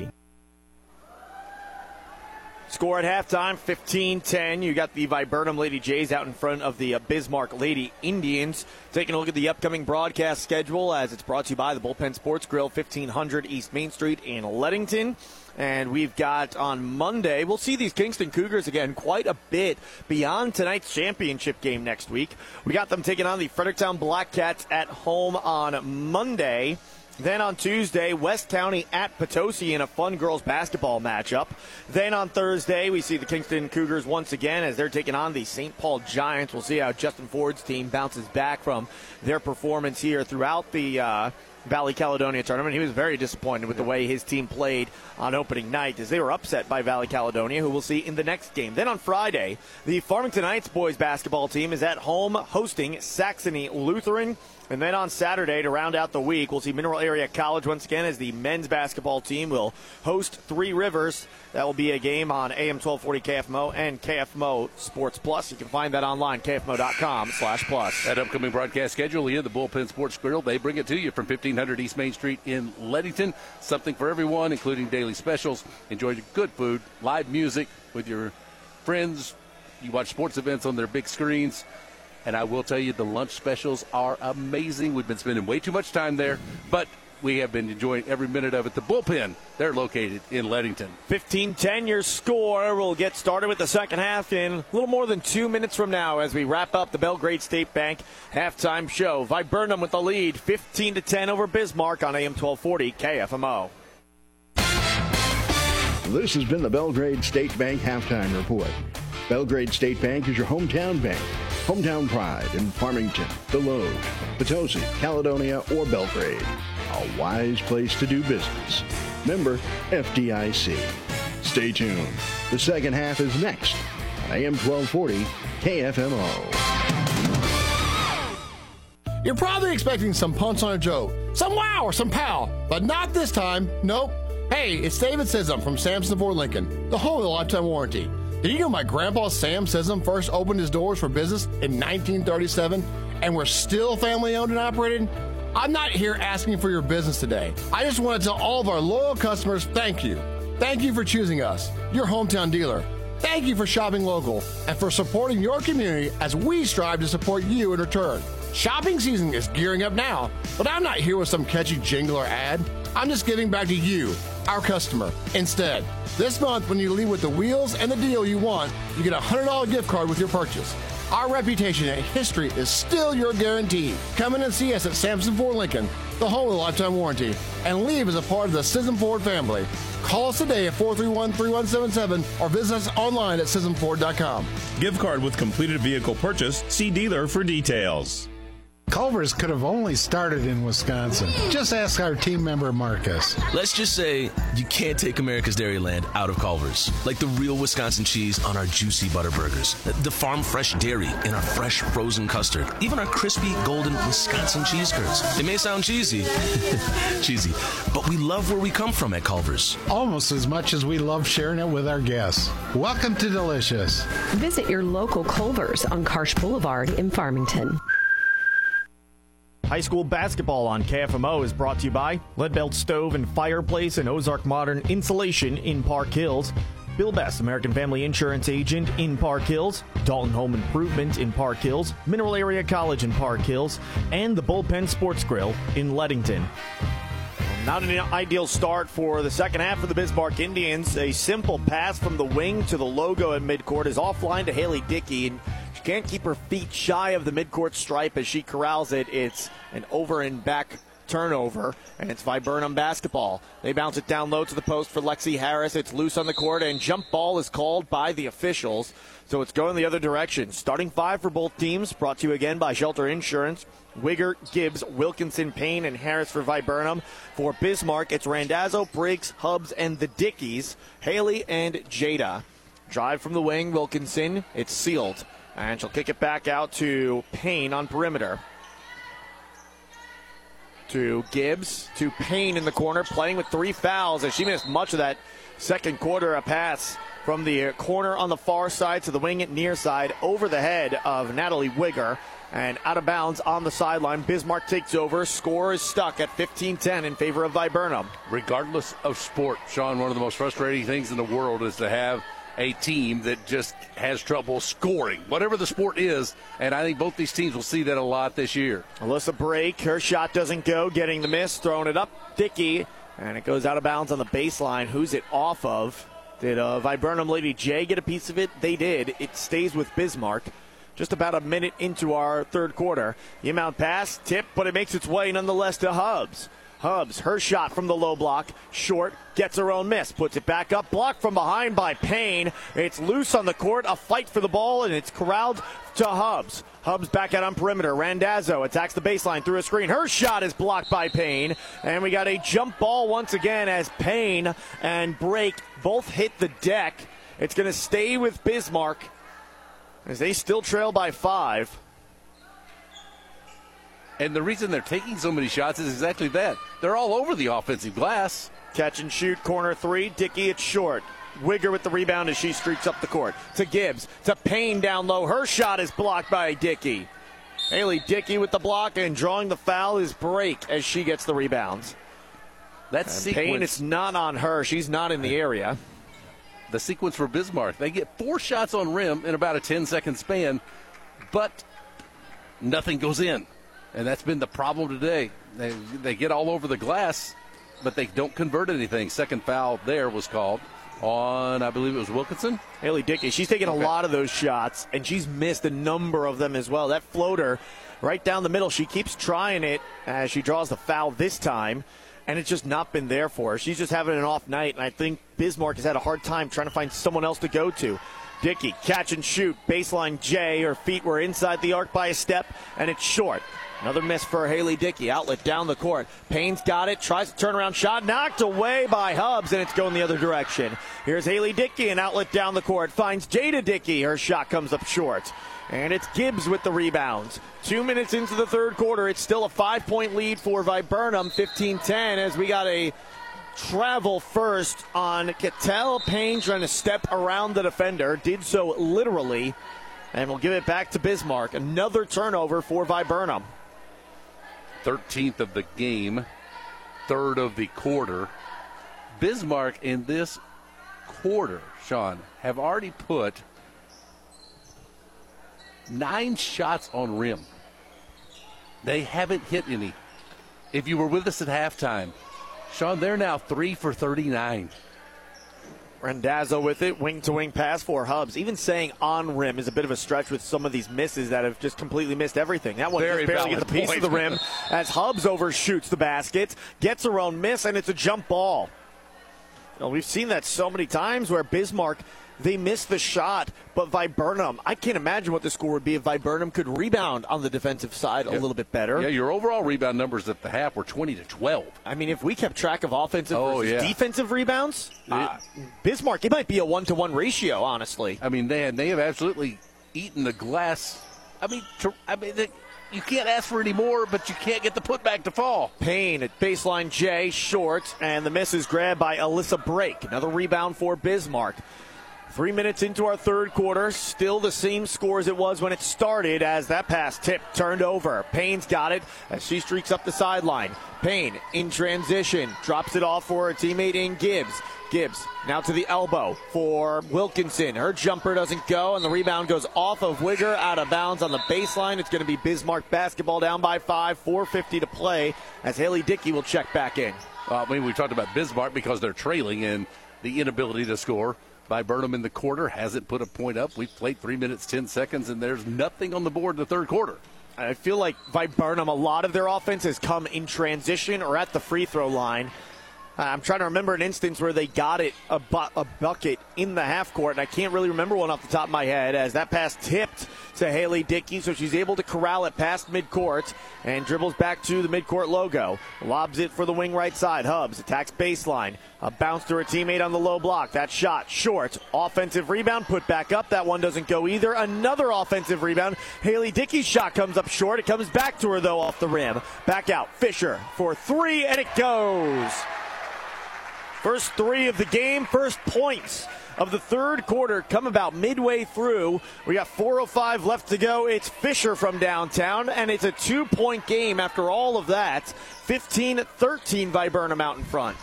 Score at halftime 15 10. You got the Viburnum Lady Jays out in front of the uh, Bismarck Lady Indians. Taking a look at the upcoming broadcast schedule as it's brought to you by the Bullpen Sports Grill, 1500 East Main Street in Leadington. And we've got on Monday, we'll see these Kingston Cougars again quite a bit beyond tonight's championship game next week. We got them taking on the Fredericktown Black Cats at home on Monday. Then on Tuesday, West County at Potosi in a fun girls basketball matchup. Then on Thursday, we see the Kingston Cougars once again as they're taking on the St. Paul Giants. We'll see how Justin Ford's team bounces back from their performance here throughout the uh, Valley Caledonia tournament. He was very disappointed with the way his team played on opening night as they were upset by Valley Caledonia, who we'll see in the next game. Then on Friday, the Farmington Heights boys basketball team is at home hosting Saxony Lutheran. And then on Saturday, to round out the week, we'll see Mineral Area College once again as the men's basketball team will host Three Rivers. That will be a game on AM 1240 KFMO and KFMO Sports Plus. You can find that online, kfmo.com slash plus. That upcoming broadcast schedule here, the Bullpen Sports Grill, they bring it to you from 1500 East Main Street in Leadington. Something for everyone, including daily specials. Enjoy your good food, live music with your friends. You watch sports events on their big screens. And I will tell you, the lunch specials are amazing. We've been spending way too much time there, but we have been enjoying every minute of it. The bullpen, they're located in Leadington. 15 10 your score. We'll get started with the second half in a little more than two minutes from now as we wrap up the Belgrade State Bank halftime show. Viburnum with the lead 15 to 10 over Bismarck on AM 1240 KFMO. This has been the Belgrade State Bank halftime report. Belgrade State Bank is your hometown bank. Hometown pride in Farmington, Desloge, Potosi, Caledonia, or Belgrade. A wise place to do business. Member FDIC. Stay tuned. The second half is next on AM 1240 KFMO. You're probably expecting some punch on a joke, some wow or some pow, but not this time. Nope. Hey, it's David Scism from Sam Scism Ford Lincoln, the home of the lifetime warranty. Did you know my grandpa Sam Scism first opened his doors for business in 1937 and we're still family owned and operated? I'm not here asking for your business today. I just want to tell all of our loyal customers thank you. Thank you for choosing us, your hometown dealer. Thank you for shopping local and for supporting your community as we strive to support you in return. Shopping season is gearing up now, but I'm not here with some catchy jingle or ad. I'm just giving back to you, our customer, instead. This month, when you leave with the wheels and the deal you want, you get a $100 gift card with your purchase. Our reputation and history is still your guarantee. Come in and see us at Sam Scism Ford Lincoln, the home of the lifetime warranty, and leave as a part of the Scism Ford family. Call us today at 431 3177 or visit us online at ScismFord.com. Gift card with completed vehicle purchase. See dealer for details. Culver's could have only started in Wisconsin. Just ask our team member Marcus. Let's just say you can't take America's Dairyland out of Culver's. Like the real Wisconsin cheese on our juicy butter burgers, the farm fresh dairy in our fresh frozen custard, even our crispy golden Wisconsin cheese curds. They may sound cheesy, cheesy, but we love where we come from at Culver's. Almost as much as we love sharing it with our guests. Welcome to Delicious. Visit your local Culver's on Karsch Boulevard in Farmington. High school basketball on KFMO is brought to you by Leadbelt Stove and Fireplace and Ozark Modern Insulation in Park Hills. Bill Best, American Family Insurance Agent in Park Hills, Dalton Home Improvement in Park Hills, Mineral Area College in Park Hills, and the Bullpen Sports Grill in Leadington. Not an ideal start for the second half of the Bismarck Indians. A simple pass from the wing to the logo at midcourt is offline to Haley Dickey, can't keep her feet shy of the midcourt stripe as she corrals it. It's an over and back turnover, and it's Viburnum basketball. They bounce it down low to the post for Lexi Harris. It's loose on the court, and jump ball is called by the officials. So it's going the other direction. Starting five for both teams, brought to you again by Shelter Insurance. Wigger, Gibbs, Wilkinson, Payne, and Harris for Viburnum. For Bismarck, it's Randazzo, Briggs, Hubs, and the Dickies. Haley and Jada. Drive from the wing, Wilkinson. It's sealed. And she'll kick it back out to Payne on perimeter to Gibbs to Payne in the corner, playing with three fouls as she missed much of that second quarter. A pass from the corner on the far side to the wing near side over the head of Natalie Wigger. And out of bounds on the sideline. Bismarck takes over. Score is stuck at 15 10 in favor of Viburnum. Regardless of sport, Sean, one of the most frustrating things in the world is to have a team that just has trouble scoring, whatever the sport is. And I think both these teams will see that a lot this year. Alyssa Brake, her shot doesn't go, getting the miss, throwing it up. Dickey, and it goes out of bounds on the baseline. Who's it off of? Did uh, Viburnum Lady Jay get a piece of it? They did. It stays with Bismarck. Just about a minute into our third quarter. The amount pass, tip, but it makes its way nonetheless to Hubbs. Hubs, her shot from the low block, short, gets her own miss, puts it back up, blocked from behind by Payne. It's loose on the court, a fight for the ball, and it's corralled to Hubs. Hubs back out on perimeter. Randazzo attacks the baseline through a screen. Her shot is blocked by Payne. And we got a jump ball once again as Payne and Brake both hit the deck. It's going to stay with Bismarck as they still trail by five. And the reason they're taking so many shots is exactly that. They're all over the offensive glass. Catch and shoot, corner three. Dickey, it's short. Wigger with the rebound as she streaks up the court. To Gibbs. To Payne down low. Her shot is blocked by Dickey. Haley Dickey with the block and drawing the foul is Brake as she gets the rebounds. That sequence. Payne, it's not on her. She's not in the area. The sequence for Bismarck. They get four shots on rim in about a 10 second span, but nothing goes in. And that's been the problem today. They, they get all over the glass, but they don't convert anything. Second foul there was called on, I believe it was Wilkinson. Haley Dickey. She's taken okay. a lot of those shots, and she's missed a number of them as well. That floater right down the middle, she keeps trying it as she draws the foul this time, and it's just not been there for her. She's just having an off night, and I think Bismarck has had a hard time trying to find someone else to go to. Dickey, catch and shoot, baseline J. Her feet were inside the arc by a step, and it's short. Another miss for Haley Dickey. Outlet down the court. Payne's got it. Tries to turn around shot. Knocked away by Hubs, and it's going the other direction. Here's Haley Dickey. An outlet down the court. Finds Jada Dickey. Her shot comes up short. And it's Gibbs with the rebounds. Two minutes into the third quarter. It's still a five point lead for Viburnum, 15 10, as we got a travel first on Caitlin Payne trying to step around the defender. Did so literally. And we'll give it back to Bismarck. Another turnover for Viburnum. 13th of the game, third of the quarter. Bismarck in this quarter, Sean, have already put nine shots on rim. They haven't hit any. If you were with us at halftime, Sean, they're now three for 39. Randazzo with it, wing to wing pass for Hubs. Even saying on rim is a bit of a stretch with some of these misses that have just completely missed everything. That one Very just barely gets a piece point. of the rim as Hubs overshoots the basket, gets her own miss, and it's a jump ball. You know, we've seen that so many times where Bismarck they missed the shot, but Viburnum, I can't imagine what the score would be if Viburnum could rebound on the defensive side yeah. a little bit better. Yeah, your overall rebound numbers at the half were 20 to 12. I mean, if we kept track of offensive oh, versus yeah. defensive rebounds, uh, Bismarck, it might be a one to one ratio, honestly. I mean, they, they have absolutely eaten the glass. I mean, to, I mean, they, you can't ask for any more, but you can't get the putback to fall. Payne at baseline J, short, and the miss is grabbed by Alyssa Brake. Another rebound for Bismarck. Three minutes into our third quarter, still the same score as it was when it started as that pass tip turned over. Payne's got it as she streaks up the sideline. Payne in transition, drops it off for her teammate in Gibbs. Gibbs now to the elbow for Wilkinson. Her jumper doesn't go, and the rebound goes off of Wigger out of bounds on the baseline. It's going to be Bismarck basketball down by five, 4.50 to play as Haley Dickey will check back in. Well, I mean, we talked about Bismarck because they're trailing and the inability to score. Viburnum in the quarter hasn't put a point up. We've played three minutes, 10 seconds, and there's nothing on the board in the third quarter. I feel like by Viburnum, a lot of their offense has come in transition or at the free throw line. Uh, I'm trying to remember an instance where they got it a, bu- a, bucket in the half court, and I can't really remember one off the top of my head as that pass tipped to Haley Dickey, so she's able to corral it past midcourt and dribbles back to the midcourt logo. Lobs it for the wing right side. Hubs attacks baseline. A bounce to her teammate on the low block. That shot short. Offensive rebound put back up. That one doesn't go either. Another offensive rebound. Haley Dickey's shot comes up short. It comes back to her though off the rim. Back out. Fisher for three, and it goes. First three of the game, first points of the third quarter come about midway through. We got 4.05 left to go. It's Fisher from downtown, and it's a two point game after all of that. 15 13 Viburnum out in front.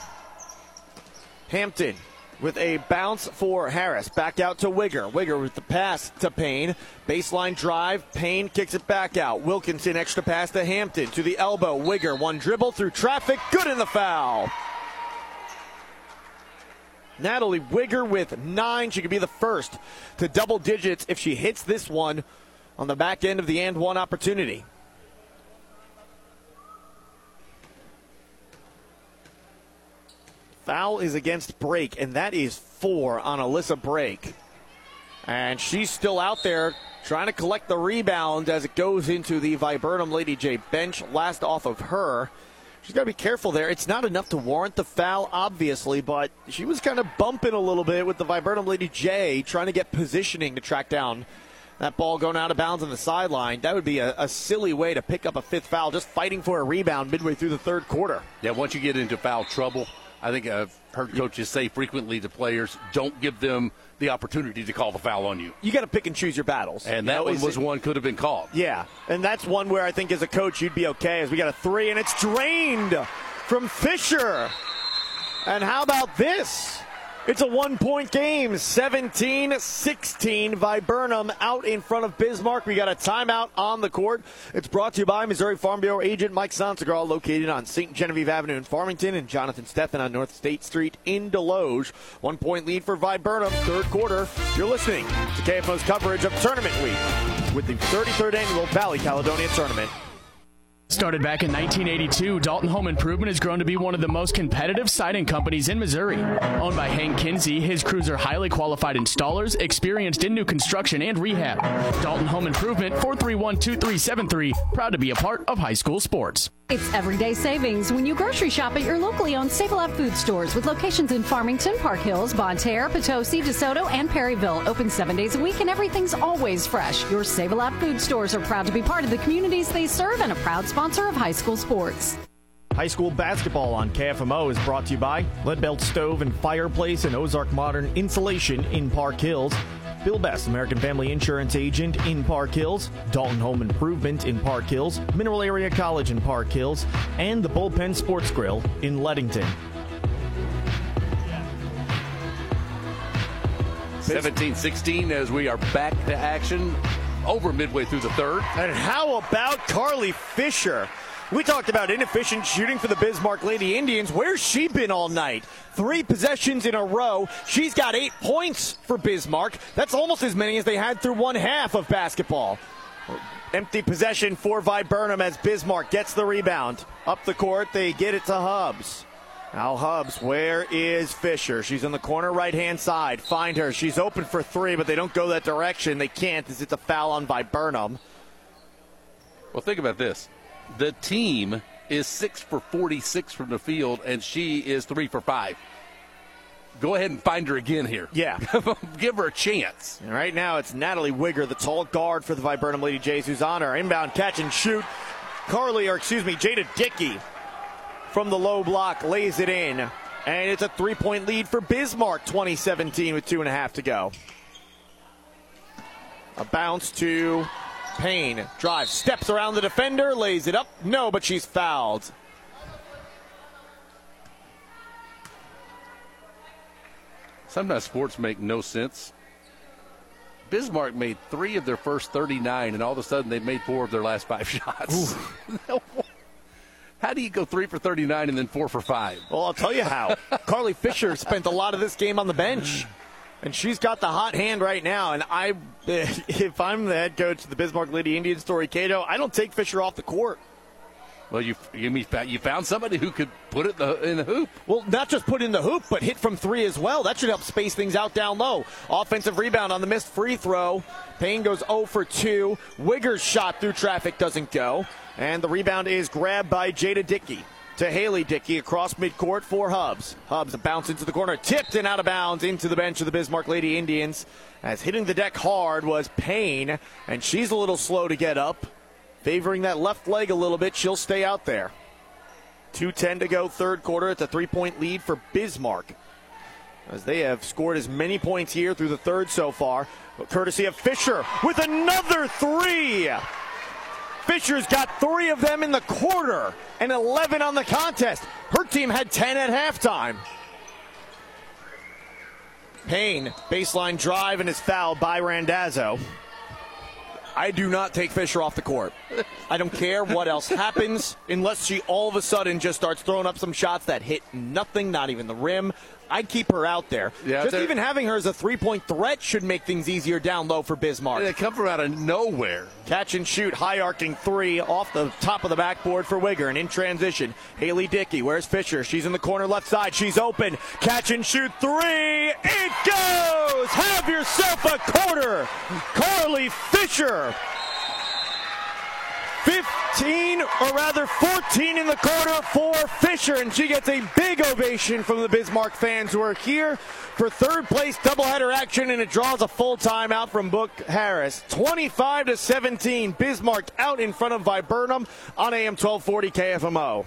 Hampton with a bounce for Harris. Back out to Wigger. Wigger with the pass to Payne. Baseline drive. Payne kicks it back out. Wilkinson extra pass to Hampton. To the elbow. Wigger one dribble through traffic. Good in the foul. Natalie Wigger with nine. She could be the first to double digits if she hits this one on the back end of the and one opportunity. Foul is against Brake, and that is four on Alyssa Brake. And she's still out there trying to collect the rebound as it goes into the Viburnum Lady Jay bench. Last off of her. She's got to be careful there. It's not enough to warrant the foul, obviously, but she was kind of bumping a little bit with the Viburnum Lady Jay, trying to get positioning to track down that ball going out of bounds on the sideline. That would be a, a, silly way to pick up a fifth foul, just fighting for a rebound midway through the third quarter. Yeah, once you get into foul trouble, I think uh, I've heard coaches say frequently to players, don't give them the opportunity to call the foul on you. You got to pick and choose your battles. And that you know, one was it, one could have been called. Yeah, and that's one where I think as a coach you'd be okay as we got a three and it's drained from Fisher. And how about this? It's a one point game, 17 16. Viburnum out in front of Bismarck. We got a timeout on the court. It's brought to you by Missouri Farm Bureau agent Mike Sansegraw, located on St. Genevieve Avenue in Farmington, and Jonathan Steffen on North State Street in Desloge. One point lead for Viburnum, third quarter. You're listening to KFMO's coverage of Tournament Week with the 33rd annual Valley Caledonia Tournament. Started back in 1982, Dalton Home Improvement has grown to be one of the most competitive siding companies in Missouri. Owned by Hank Kinsey, his crews are highly qualified installers, experienced in new construction and rehab. Dalton Home Improvement, 431 2373, proud to be a part of high school sports. It's everyday savings when you grocery shop at your locally owned Save-A-Lot food stores with locations in Farmington, Park Hills, Bonne Terre, Potosi, DeSoto, and Perryville. Open seven days a week and everything's always fresh. Your Save-A-Lot food stores are proud to be part of the communities they serve and a proud sponsor of high school sports. High school basketball on KFMO is brought to you by Leadbelt Stove and Fireplace and Ozark Modern Insulation in Park Hills. Bill Best, American Family Insurance Agent in Park Hills, Dalton Home Improvement in Park Hills, Mineral Area College in Park Hills, and the Bullpen Sports Grill in Leadington. 17 16 as we are back to action over midway through the third. And how about Carly Fisher? We talked about inefficient shooting for the Bismarck Lady Indians. Where's she been all night? Three possessions in a row. She's got eight points for Bismarck. That's almost as many as they had through one half of basketball. Empty possession for Viburnum as Bismarck gets the rebound. Up the court, they get it to Hubs. Now Hubs, where is Fisher? She's in the corner right hand side. Find her. She's open for three, but they don't go that direction. They can't as it's a foul on Viburnum. Well, think about this the team is six for 46 from the field, and she is three for five. Go ahead and find her again here. Yeah. Give her a chance. And right now, it's Natalie Wigger, the tall guard for the Viburnum Lady Jays, who's on her. Inbound catch and shoot. Carly, or excuse me, Jada Dickey from the low block lays it in. And it's a three point lead for Bismarck, 2017, with two and a half to go. A bounce to Payne. Drive, steps around the defender, lays it up. No, but she's fouled. Sometimes sports make no sense. Bismarck made three of their first 39, and all of a sudden they made four of their last five shots. how do you go three for 39 and then four for five? Well, I'll tell you how. Carly Fisher spent a lot of this game on the bench. And she's got the hot hand right now. And I, if I'm the head coach of the Bismarck Lady Indians, Story Cato, I don't take Fisher off the court. Well, you you you found somebody who could put it in the hoop. Well, not just put in the hoop, but hit from three as well. That should help space things out down low. Offensive rebound on the missed free throw. Payne goes 0 for 2. Wigger's shot through traffic doesn't go. And the rebound is grabbed by Jada Dickey to Haley Dickey across midcourt for Hubs. Hubs bounce into the corner, tipped and out of bounds into the bench of the Bismarck Lady Indians. As hitting the deck hard was Payne, and she's a little slow to get up. Favoring that left leg a little bit, she'll stay out there. 2.10 to go, third quarter. It's a three point lead for Bismarck. As they have scored as many points here through the third so far, courtesy of Fisher with another three. Fisher's got three of them in the quarter and 11 on the contest. Her team had 10 at halftime. Payne, baseline drive, and is fouled by Randazzo. I do not take Fisher off the court. I don't care what else happens unless she all of a sudden just starts throwing up some shots that hit nothing, not even the rim. I'd keep her out there. Yeah, just even having her as a three point threat should make things easier down low for Bismarck. They come from out of nowhere. Catch and shoot, high arcing three off the top of the backboard for Wigger. And in transition, Haley Dickey. Where's Fisher? She's in the corner left side. She's open. Catch and shoot three. It goes! Have yourself a quarter. Carly Fisher 15, or rather 14 in the quarter for Fisher, and she gets a big ovation from the Bismarck fans who are here for third place doubleheader action, and it draws a full timeout from Book Harris. 25 to 17, Bismarck out in front of Viburnum on AM 1240 KFMO.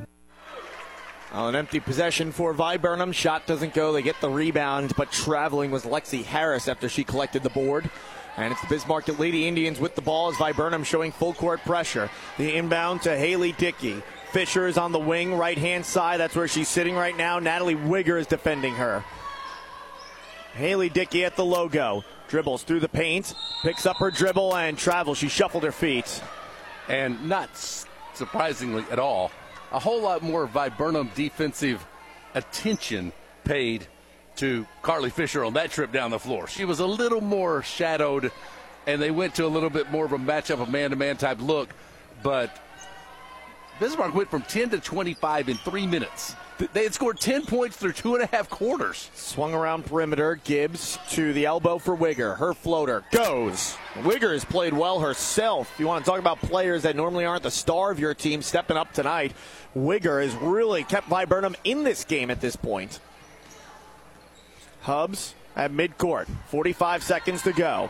Oh, an empty possession for Viburnum. Shot doesn't go. They get the rebound, but traveling was Lexi Harris after she collected the board. And it's the Bismarck Lady Indians with the ball as Viburnum showing full court pressure. The inbound to Haley Dickey. Fisher is on the wing, right hand side. That's where she's sitting right now. Natalie Wigger is defending her. Haley Dickey at the logo. Dribbles through the paint, picks up her dribble and travels. She shuffled her feet. And not surprisingly at all, a whole lot more Viburnum defensive attention paid to Carly Fisher on that trip down the floor. She was a little more shadowed, and they went to a little bit more of a matchup, a man to man type look. But Bismarck went from 10 to 25 in three minutes. They had scored 10 points through two and a half quarters. Swung around perimeter. Gibbs to the elbow for Wigger. Her floater goes. Wigger has played well herself. If you want to talk about players that normally aren't the star of your team stepping up tonight. Wigger has really kept Viburnum in this game at this point. Hubs at midcourt. 45 seconds to go.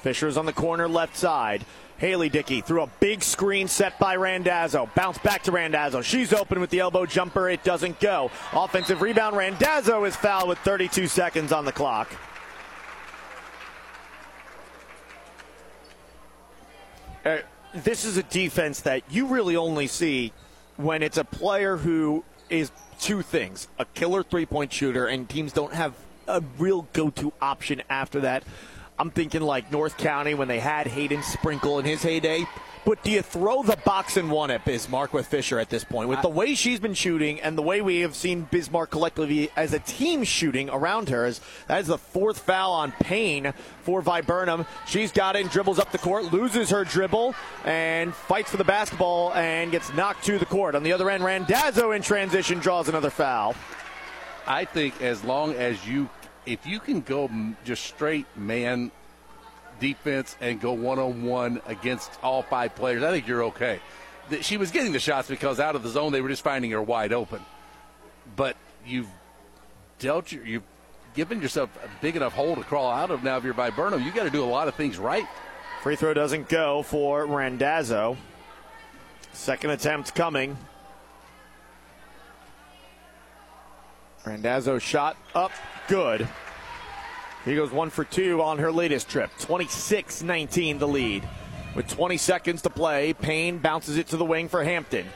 Fisher's on the corner left side. Haley Dickey through a big screen set by Randazzo. Bounce back to Randazzo. She's open with the elbow jumper. It doesn't go. Offensive rebound. Randazzo is fouled with 32 seconds on the clock. Uh, this is a defense that you really only see when it's a player who is two things a killer three point shooter, and teams don't have a real go to option after that. I'm thinking like North County when they had Hayden Sprinkle in his heyday. But do you throw the box and one at Bismarck with Fisher at this point? With the way she's been shooting and the way we have seen Bismarck collectively as a team shooting around her, is that is the fourth foul on Payne for Viburnum. She's got it and dribbles up the court, loses her dribble, and fights for the basketball and gets knocked to the court. On the other end, Randazzo in transition draws another foul. I think as long as you, if you can go just straight man defense and go one on one against all five players, I think you're okay. She was getting the shots because out of the zone they were just finding her wide open. But you've dealt your, you've given yourself a big enough hole to crawl out of now. If you're Viburnum, you got to do a lot of things right. Free throw doesn't go for Randazzo. Second attempt coming. Randazzo shot up, good. He goes one for two on her latest trip. 26 19 the lead. With 20 seconds to play, Payne bounces it to the wing for Hampton.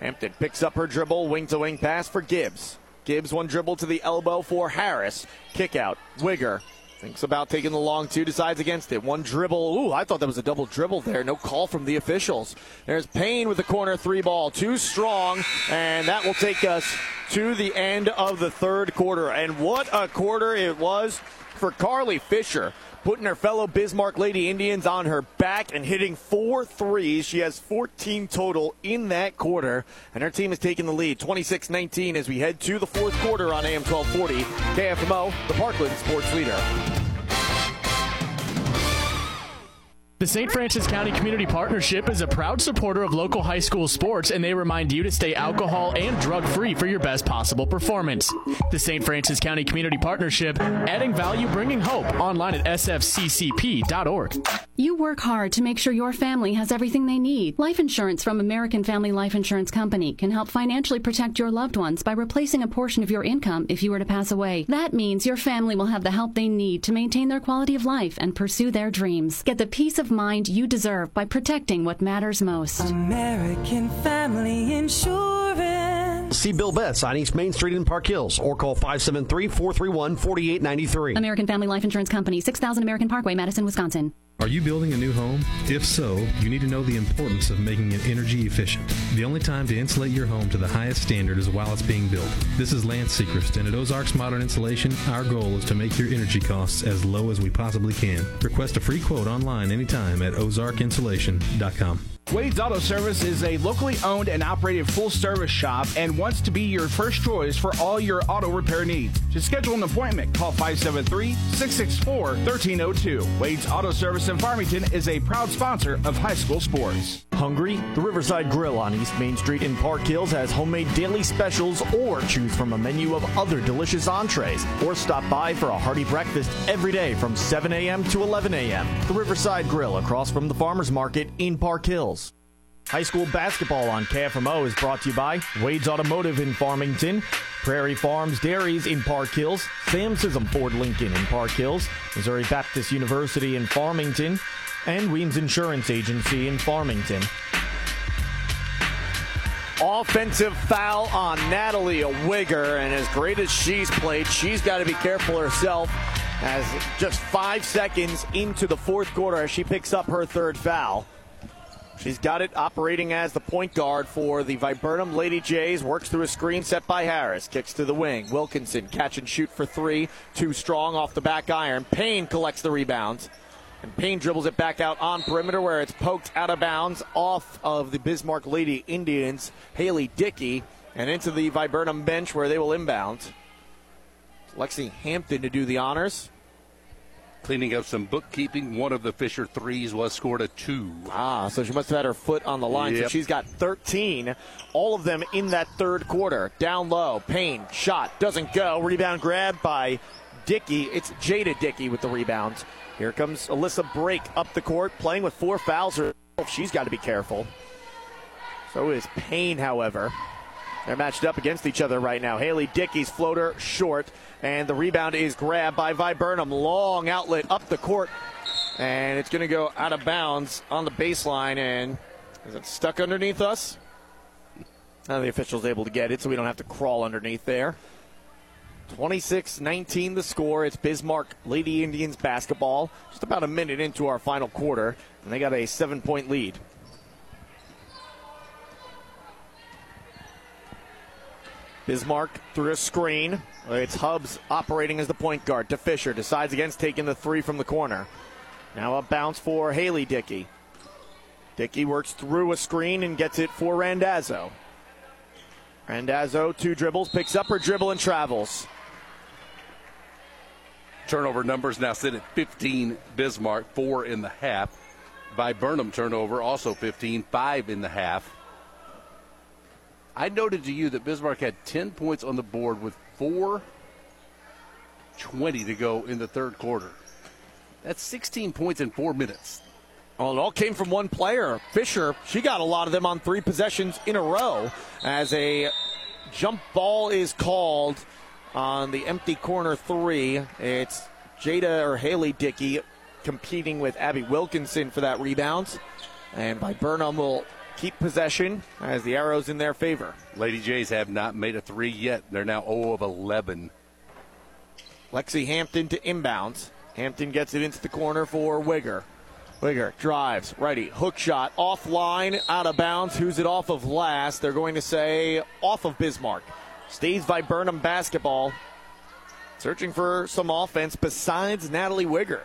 Hampton picks up her dribble, wing to wing pass for Gibbs. Gibbs one dribble to the elbow for Harris. Kick out. Wigger thinks about taking the long two, decides against it. One dribble. Ooh, I thought that was a double dribble there. No call from the officials. There's Payne with the corner three ball. Too strong, and that will take us to the end of the third quarter. And what a quarter it was for Carly Fisher. Putting her fellow Bismarck Lady Indians on her back and hitting four threes. She has 14 total in that quarter, and her team has taken the lead 26 19 as we head to the fourth quarter on AM 1240. KFMO, the Parkland Sports Leader. The St. Francis County Community Partnership is a proud supporter of local high school sports, and they remind you to stay alcohol and drug free for your best possible performance. The St. Francis County Community Partnership, adding value, bringing hope, online at sfccp.org. You work hard to make sure your family has everything they need. Life insurance from American Family Life Insurance Company can help financially protect your loved ones by replacing a portion of your income if you were to pass away. That means your family will have the help they need to maintain their quality of life and pursue their dreams. Get the peace of mind you deserve by protecting what matters most. American Family Insurance. See Bill Betts on East Main Street in Park Hills or call 573 431 4893. American Family Life Insurance Company, 6000 American Parkway, Madison, Wisconsin. Are you building a new home? If so, you need to know the importance of making it energy efficient. The only time to insulate your home to the highest standard is while it's being built. This is Lance Sechrist, and at Ozarks Modern Insulation, our goal is to make your energy costs as low as we possibly can. Request a free quote online anytime at ozarkinsulation.com. Wade's Auto Service is a locally owned and operated full service shop and wants to be your first choice for all your auto repair needs. To schedule an appointment, call 573 664 1302. Wade's Auto Service in Farmington is a proud sponsor of high school sports. Hungry? The Riverside Grill on East Main Street in Park Hills has homemade daily specials or choose from a menu of other delicious entrees or stop by for a hearty breakfast every day from 7 a.m. to 11 a.m. The Riverside Grill across from the Farmers Market in Park Hills. High school basketball on KFMO is brought to you by Wade's Automotive in Farmington, Prairie Farms Dairies in Park Hills, Sam Scism Ford Lincoln in Park Hills, Missouri Baptist University in Farmington, and Weems Insurance Agency in Farmington. Offensive foul on Natalie A. Wigger, and as great as she's played, she's got to be careful herself. As just five seconds into the fourth quarter, as she picks up her third foul. She's got it operating as the point guard for the Viburnum Lady Jays. Works through a screen set by Harris. Kicks to the wing. Wilkinson catch and shoot for three. Too strong off the back iron. Payne collects the rebound. And Payne dribbles it back out on perimeter where it's poked out of bounds off of the Bismarck Lady Indians, Haley Dickey, and into the Viburnum bench where they will inbound. Lexi Hampton to do the honors. Cleaning up some bookkeeping, one of the Fisher threes was scored a two. Ah, so she must have had her foot on the line. So she's got 13, all of them in that third quarter. Down low, Payne, shot, doesn't go. Rebound grab by Dickey. It's Jada Dickey with the rebound. Here comes Alyssa Brake up the court, playing with four fouls herself. She's got to be careful. So is Payne, however. They're matched up against each other right now. Haley Dickey's floater short, and the rebound is grabbed by Viburnum. Long outlet up the court, and it's going to go out of bounds on the baseline. And is it stuck underneath us? Now the official's able to get it, so we don't have to crawl underneath there. 26 19 the score. It's Bismarck Lady Indians basketball. Just about a minute into our final quarter, and they got a seven point lead. Bismarck through a screen. It's Hubbs operating as the point guard to Fisher. Decides against taking the three from the corner. Now a bounce for Haley Dickey. Dickey works through a screen and gets it for Randazzo. Randazzo, two dribbles, picks up her dribble and travels. Turnover numbers now sit at 15 Bismarck, four in the half. Viburnum turnover also 15, five in the half. I noted to you that Bismarck had 10 points on the board with 4.20 to go in the third quarter. That's 16 points in four minutes. Well, it all came from one player. Fisher, she got a lot of them on three possessions in a row as a jump ball is called on the empty corner three. It's Jada or Haley Dickey competing with Abby Wilkinson for that rebound. And Viburnum will keep possession as the arrows in their favor. Lady Jays have not made a three yet. They're now 0 of 11. Lexi Hampton to inbounds. Hampton gets it into the corner for Wigger. Wigger drives, righty, hook shot, offline, out of bounds. Who's it off of last? They're going to say off of Bismarck. Stays Viburnum basketball. Searching for some offense besides Natalie Wigger.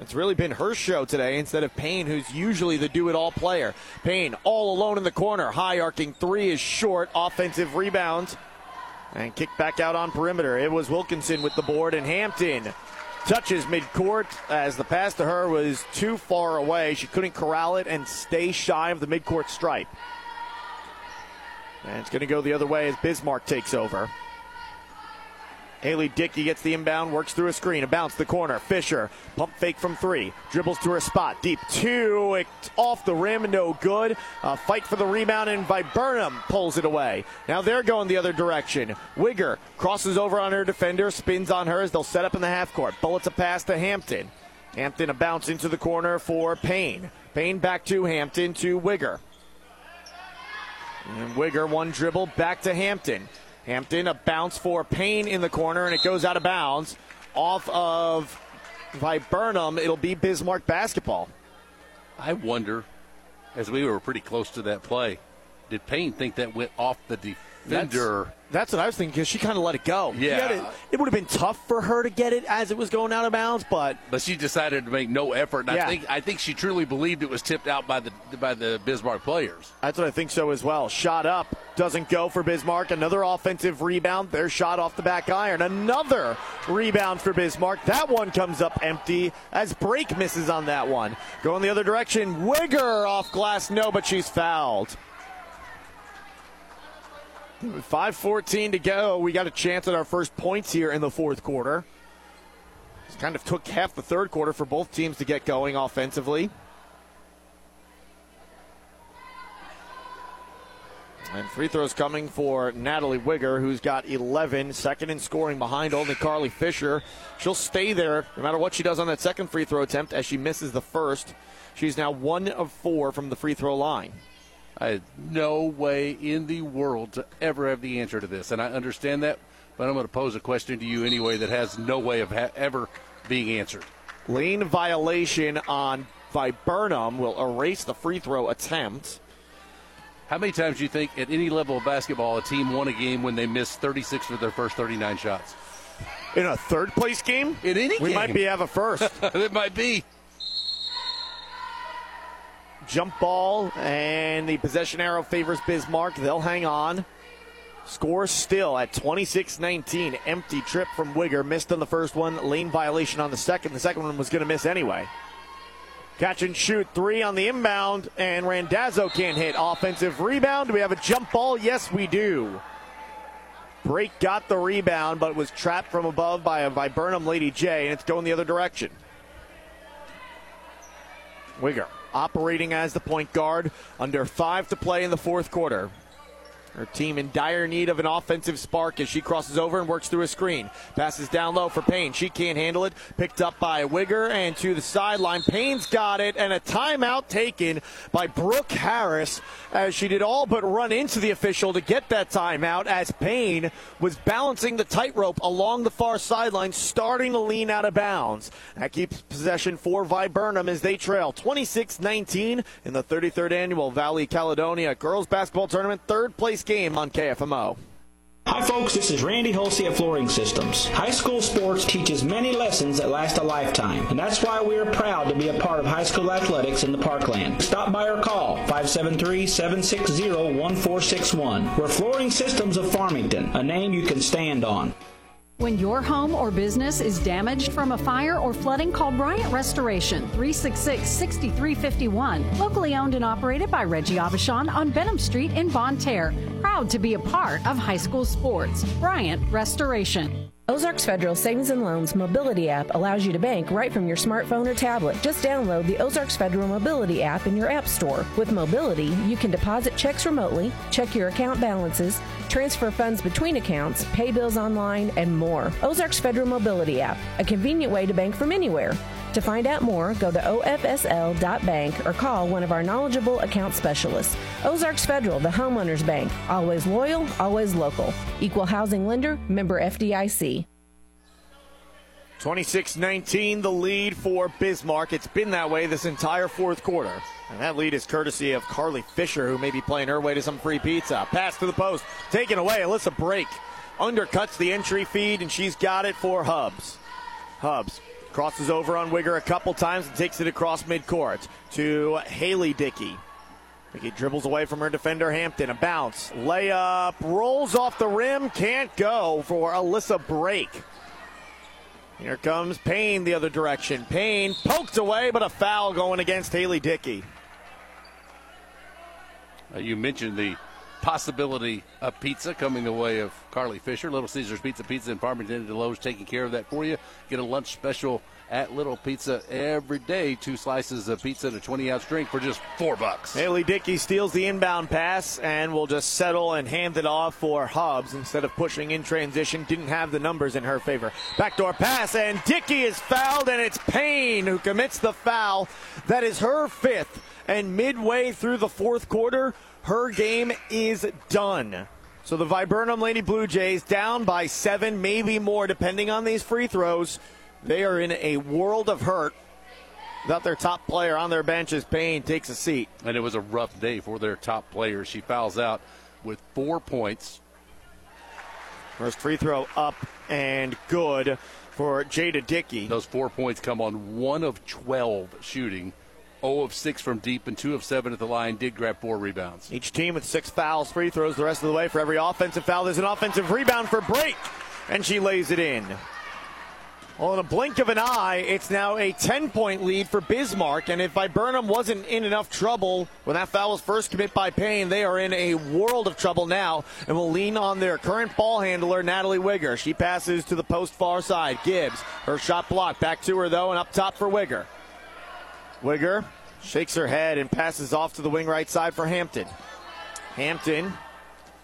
It's really been her show today instead of Payne, who's usually the do it all player. Payne all alone in the corner. High arcing three is short. Offensive rebound. And kick back out on perimeter. It was Wilkinson with the board, and Hampton touches midcourt as the pass to her was too far away. She couldn't corral it and stay shy of the midcourt stripe. And it's going to go the other way as Bismarck takes over. Haley Dickey gets the inbound, works through a screen, a bounce the corner. Fisher, pump fake from three, dribbles to her spot, deep two, it's off the rim, no good. A fight for the rebound, and Viburnum pulls it away. Now they're going the other direction. Wigger crosses over on her defender, spins on her as they'll set up in the half court. Bullets a pass to Hampton. Hampton a bounce into the corner for Payne. Payne back to Hampton to Wigger. And Wigger one dribble back to Hampton. Hampton, a bounce for Payne in the corner, and it goes out of bounds off of Viburnum. It'll be Bismarck basketball. I wonder, as we were pretty close to that play, did Payne think that went off the defender? That's, that's what I was thinking because she kind of let it go. Yeah. It, it would have been tough for her to get it as it was going out of bounds, but but she decided to make no effort. And Yeah. I think I think she truly believed it was tipped out by the by the Bismarck players. That's what I think so as well. Shot up, doesn't go for Bismarck. Another offensive rebound. Their shot off the back iron. Another rebound for Bismarck. That one comes up empty as Brake misses on that one. Going the other direction. Wigger off glass. No, but she's fouled. 5.14 to go. We got a chance at our first points here in the fourth quarter. It kind of took half the third quarter for both teams to get going offensively. And free throws coming for Natalie Wigger, who's got 11, second in scoring behind only Carly Fisher. She'll stay there no matter what she does on that second free throw attempt as she misses the first. She's now one of four from the free throw line. I had no way in the world to ever have the answer to this, and I understand that, but I'm going to pose a question to you anyway that has no way of ha- ever being answered. Lane violation on Viburnum will erase the free throw attempt. How many times do you think at any level of basketball a team won a game when they missed 36 of their first 39 shots? In a third place game? In any game? We game. might be have a first. it might be. Jump ball, and the possession arrow favors Bismarck. They'll hang on. Score still at 26 19. Empty trip from Wigger. Missed on the first one. Lane violation on the second. The second one was going to miss anyway. Catch and shoot three on the inbound, and Randazzo can't hit. Offensive rebound. Do we have a jump ball? Yes, we do. Brake got the rebound, but was trapped from above by a Viburnum Lady Jay, and it's going the other direction. Wigger operating as the point guard. Under five to play in the fourth quarter. Her team in dire need of an offensive spark as she crosses over and works through a screen. Passes down low for Payne. She can't handle it. Picked up by Wigger and to the sideline. Payne's got it and a timeout taken by Brooke Harris as she did all but run into the official to get that timeout as Payne was balancing the tightrope along the far sideline, starting to lean out of bounds. That keeps possession for Viburnum as they trail 26 19 in the 33rd annual Valley Caledonia Girls Basketball Tournament third place game on KFMO. Hi, folks. This is Randy Holsey at Flooring Systems. High school sports teaches many lessons that last a lifetime, and that's why we are proud to be a part of high school athletics in the Parkland. Stop by or call 573 760 1461. We're Flooring Systems of Farmington, a name you can stand on. When your home or business is damaged from a fire or flooding, call Bryant Restoration 366 6351. Locally owned and operated by Reggie Abishan on Benham Street in Bonne Terre. Proud to be a part of high school sports. Bryant Restoration. Ozarks Federal Savings and Loans Mobility app allows you to bank right from your smartphone or tablet. Just download the Ozarks Federal Mobility app in your app store. With Mobility, you can deposit checks remotely, check your account balances, transfer funds between accounts, pay bills online, and more. Ozarks Federal Mobility app, a convenient way to bank from anywhere. To find out more, go to ofsl.bank or call one of our knowledgeable account specialists. Ozarks Federal, the homeowners bank. Always loyal, always local. Equal housing lender, member FDIC. 26 19, the lead for Bismarck. It's been that way this entire fourth quarter. And that lead is courtesy of Carly Fisher, who may be playing her way to some free pizza. Pass to the post, taken away. Alyssa Brake undercuts the entry feed, and she's got it for Hubs. Hubs crosses over on Wigger a couple times and takes it across midcourt to Haley Dickey. Dickey dribbles away from her defender Hampton. A bounce, layup, rolls off the rim, can't go for Alyssa Brake. Here comes Payne the other direction. Payne poked away, but a foul going against Haley Dickey. Uh, you mentioned the possibility of pizza coming the way of Carly Fisher. Little Caesars Pizza Pizza in Farmington Desloge taking care of that for you. Get a lunch special at Little Pizza every day. Two slices of pizza and a 20 ounce drink for just four bucks. Haley Dickey steals the inbound pass and will just settle and hand it off for Hobbs instead of pushing in transition. Didn't have the numbers in her favor. Backdoor pass and Dickey is fouled and it's Payne who commits the foul. That is her fifth. And midway through the fourth quarter, her game is done. So the Viburnum Lady Blue Jays down by seven, maybe more, depending on these free throws. They are in a world of hurt. that their top player on their bench as Payne takes a seat. And it was a rough day for their top player. She fouls out with four points. First free throw up and good for Jada Dickey. Those four points come on one of 12 shooting. 0 of 6 from deep and 2 of 7 at the line. Did grab four rebounds. Each team with six fouls, free throws the rest of the way. For every offensive foul, there's an offensive rebound for Brake, and she lays it in. Well, in a blink of an eye, it's now a 10 point lead for Bismarck. And if Viburnum wasn't in enough trouble when that foul was first committed by Payne, they are in a world of trouble now and will lean on their current ball handler, Natalie Wigger. She passes to the post far side. Gibbs, her shot blocked. Back to her, though, and up top for Wigger. Wigger shakes her head and passes off to the wing right side for Hampton. Hampton,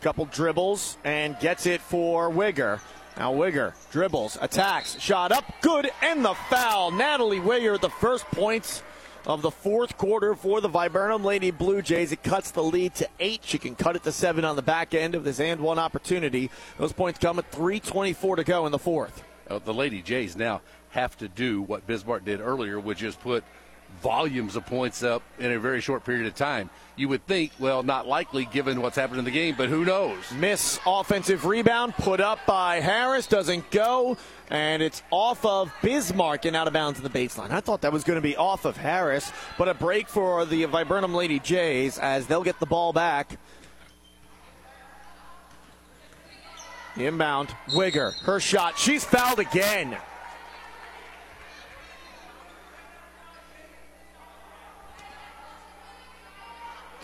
couple dribbles, and gets it for Wigger. Now Wigger dribbles, attacks, shot up, good, and the foul. Natalie Wigger, the first points of the fourth quarter for the Viburnum Lady Blue Jays. It cuts the lead to eight. She can cut it to seven on the back end of this and one opportunity. Those points come at 3.24 to go in the fourth. The Lady Jays now have to do what Bismarck did earlier, which is put volumes of points up in a very short period of time. You would think, well, not likely given what's happened in the game, but who knows? Miss offensive rebound put up by Harris doesn't go, and it's off of Bismarck and out of bounds in the baseline. I thought that was going to be off of Harris, but a break for the Viburnum Lady Jays as they'll get the ball back. Inbound, Wigger, her shot. She's fouled again.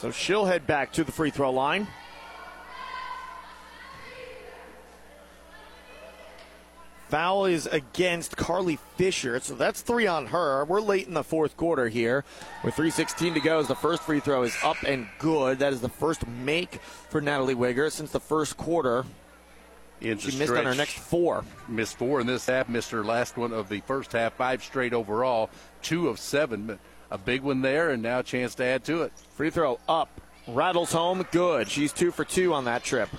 So she'll head back to the free throw line. Foul is against Carly Fisher, so that's three on her. We're late in the fourth quarter here. With 3.16 to go, as the first free throw is up and good. That is the first make for Natalie Wigger since the first quarter. In she missed on her next four. Missed four in this half. Missed her last one of the first half. Five straight overall. Two of seven. A big one there, and now a chance to add to it. Free throw up. Rattles home. Good. She's two for two on that trip.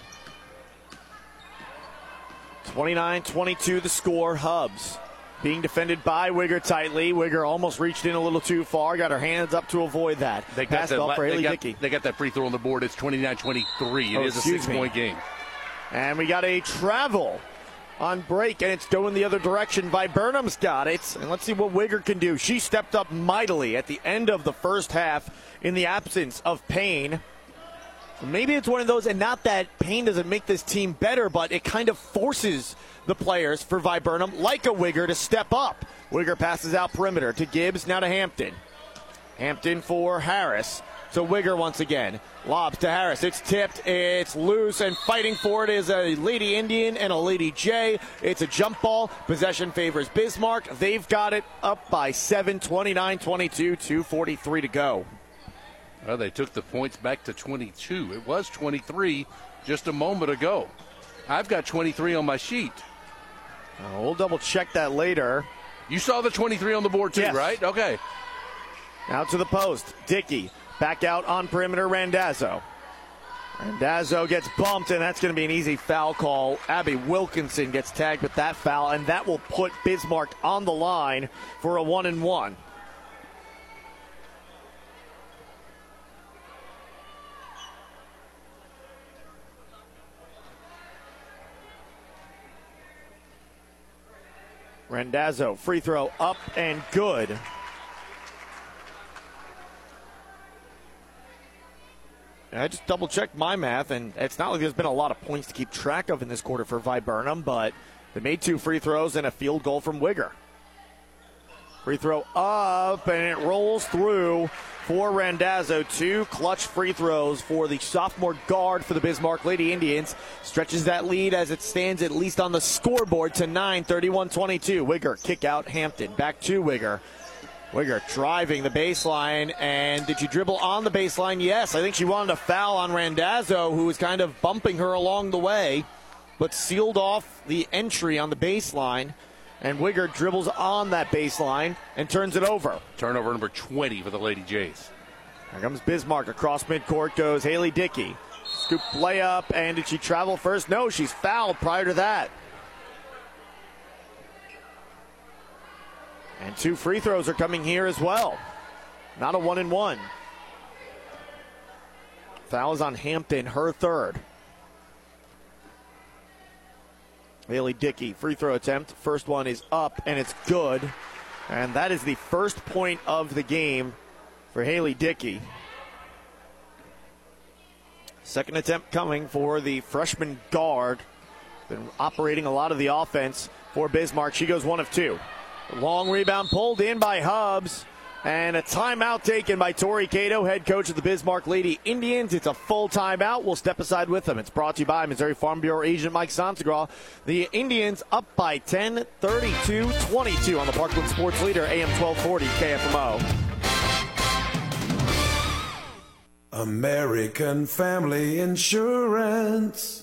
29 22 the score. Hubs being defended by Wigger tightly. Wigger almost reached in a little too far. Got her hands up to avoid that. They got, that, for they, got, Dickey. they got that free throw on the board. It's 29 23. It Oh, is a six me. point game. And we got a travel on Brake, and it's going the other direction. Viburnum's got it. And let's see what Wigger can do. She stepped up mightily at the end of the first half in the absence of Payne. Maybe it's one of those, and not that Payne doesn't make this team better, but it kind of forces the players for Viburnum, like a Wigger, to step up. Wigger passes out perimeter to Gibbs, now to Hampton. Hampton for Harris. So Wigger once again. Lobs to Harris. It's tipped. It's loose. And fighting for it is a Lady Indian and a Lady Jay. It's a jump ball. Possession favors Bismarck. They've got it up by 7, 29 22, 2.43 to go. Well, they took the points back to 22. It was 23 just a moment ago. I've got 23 on my sheet. Uh, we'll double check that later. You saw the 23 on the board too, Yes. right? Okay. Out to the post. Dickey back out on perimeter. Randazzo. Randazzo gets bumped, and that's going to be an easy foul call. Abby Wilkinson gets tagged with that foul, and that will put Bismarck on the line for a one and one. Randazzo, free throw up and good. I just double checked my math, and it's not like there's been a lot of points to keep track of in this quarter for Viburnum, but they made two free throws and a field goal from Wigger. Free throw up, and it rolls through for Randazzo. Two clutch free throws for the sophomore guard for the Bismarck Lady Indians. Stretches that lead as it stands at least on the scoreboard to 9, 31 22. Wigger kick out Hampton. Back to Wigger. Wigger driving the baseline, and did she dribble on the baseline? Yes, I think she wanted a foul on Randazzo, who was kind of bumping her along the way, but sealed off the entry on the baseline. And Wigger dribbles on that baseline and turns it over. Turnover number 20 for the Lady Jays. Here comes Bismarck across midcourt goes Haley Dickey. Scoop layup, and did she travel first? No, she's fouled prior to that. And two free throws are coming here as well. Not a one and one. Foul is on Hampton, her third. Haley Dickey, free throw attempt. First one is up, and it's good. And that is the first point of the game for Haley Dickey. Second attempt coming for the freshman guard. Been operating a lot of the offense for Bismarck. She goes one of two. Long rebound pulled in by Hubs. And a timeout taken by Tori Cato, head coach of the Bismarck Lady Indians. It's a full timeout. We'll step aside with them. It's brought to you by Missouri Farm Bureau agent Mike Sansegraw. The Indians up by 10, 32 22 on the Parkland Sports Leader, AM 1240 KFMO. American Family Insurance.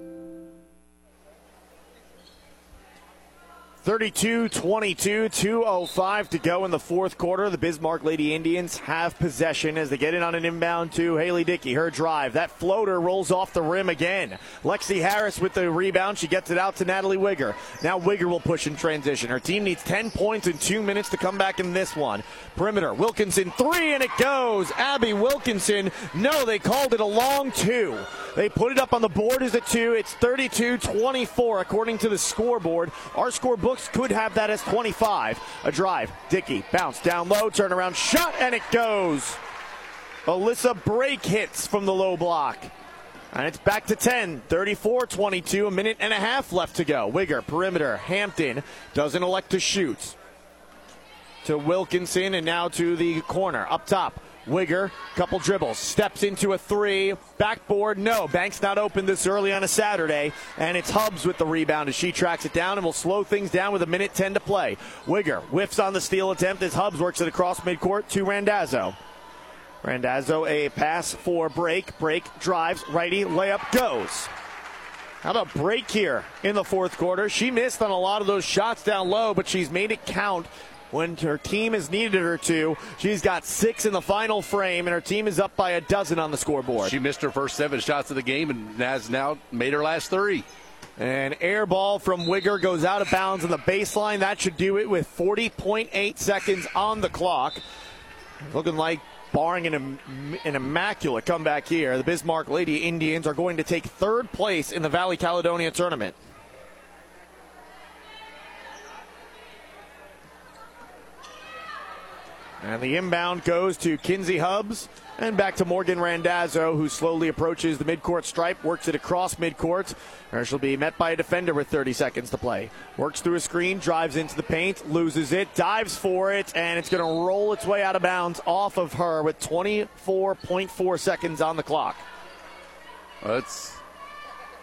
32 22, 2.05 to go in the fourth quarter. The Bismarck Lady Indians have possession as they get in on an inbound to Haley Dickey. Her drive. That floater rolls off the rim again. Lexi Harris with the rebound. She gets it out to Natalie Wigger. Now Wigger will push in transition. Her team needs 10 points in two minutes to come back in this one. Perimeter. Wilkinson three, and it goes. Abby Wilkinson. No, they called it a long two. They put it up on the board as a two. It's 32 24 according to the scoreboard. Our scorebook could have that as 25. A drive. Dickey bounce down low, turnaround shot, and it goes. Alyssa Brake hits from the low block. And it's back to 10, 34 22, a minute and a half left to go. Wigger, perimeter, Hampton doesn't elect to shoot. To Wilkinson and now to the corner. Up top, Wigger, couple dribbles, steps into a three, backboard, no. Banks not open this early on a Saturday, and it's Hubs with the rebound as she tracks it down and will slow things down with a minute 10 to play. Wigger whiffs on the steal attempt as Hubs works it across midcourt to Randazzo. Randazzo, a pass for Brake, Brake drives, righty, layup goes. How about Brake here in the fourth quarter? She missed on a lot of those shots down low, but she's made it count when her team has needed her to. She's got six in the final frame, and her team is up by a dozen on the scoreboard. She missed her first seven shots of the game and has now made her last three. An air ball from Wigger goes out of bounds on the baseline. That should do it with 40.8 seconds on the clock. Looking like barring an, an immaculate comeback here, the Bismarck Lady Indians are going to take third place in the Valley Caledonia tournament. And the inbound goes to Kinsey Hubs and back to Morgan Randazzo, who slowly approaches the midcourt stripe, works it across midcourt. Or she'll be met by a defender with 30 seconds to play. Works through a screen, drives into the paint, loses it, dives for it, and it's going to roll its way out of bounds off of her with 24.4 seconds on the clock. That's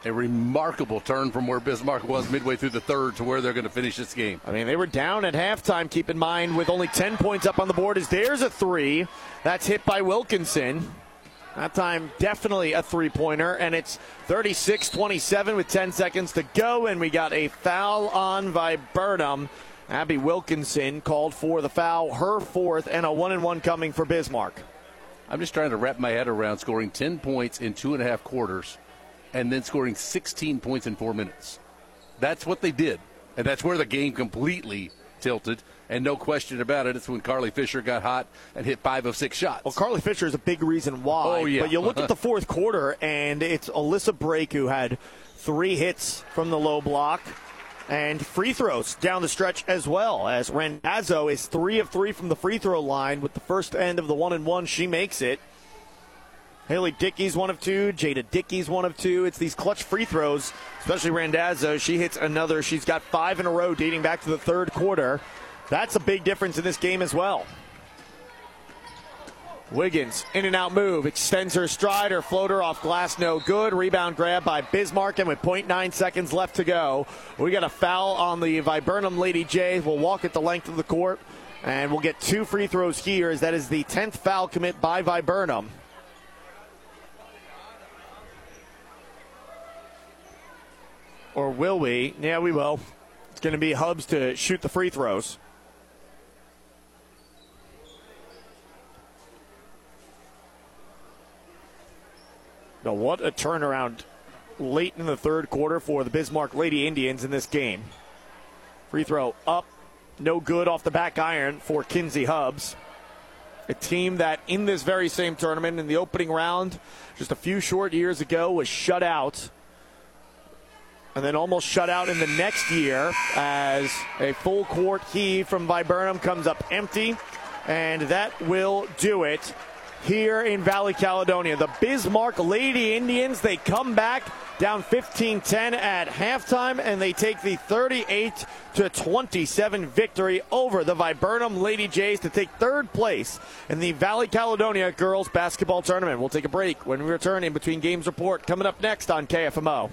a remarkable turn from where Bismarck was midway through the third to where they're going to finish this game. I mean, they were down at halftime, keep in mind, with only 10 points up on the board. As there's a three that's hit by Wilkinson. That time, definitely a three pointer, and it's 36 27 with 10 seconds to go. And we got a foul on Viburnum. Abby Wilkinson called for the foul, her fourth, and a one and one coming for Bismarck. I'm just trying to wrap my head around scoring 10 points in two and a half quarters and then scoring 16 points in four minutes. That's what they did. And that's where the game completely tilted. And no question about it, it's when Carly Fisher got hot and hit five of six shots. Well, Carly Fisher is a big reason why. Oh, yeah. But you look at the fourth quarter, and it's Alyssa Brake who had three hits from the low block and free throws down the stretch as well. As Randazzo is three of three from the free throw line with the first end of the one and one, she makes it. Haley Dickey's one of two. Jada Dickey's one of two. It's these clutch free throws, especially Randazzo. She hits another. She's got five in a row dating back to the third quarter. That's a big difference in this game as well. Wiggins, in and out move, extends her stride, her floater off glass, no good. Rebound grab by Bismarck, and with 0.9 seconds left to go, we got a foul on the Viburnum Lady Jays. We'll walk at the length of the court, and we'll get two free throws here, as that is the 10th foul commit by Viburnum. Or will we? Yeah, we will. It's going to be Hubs to shoot the free throws. Now, what a turnaround late in the third quarter for the Bismarck Lady Indians in this game. Free throw up, no good off the back iron for Kinsey Hubs. A team that in this very same tournament in the opening round, just a few short years ago, was shut out. And then almost shut out in the next year as a full court heave from Viburnum comes up empty. And that will do it here in Valley Caledonia. The Bismarck Lady Indians, they come back down 15-10 at halftime and they take the 38 to 27 victory over the Viburnum Lady Jays to take third place in the Valley Caledonia girls basketball tournament. We'll take a break when we return in between games report coming up next on KFMO.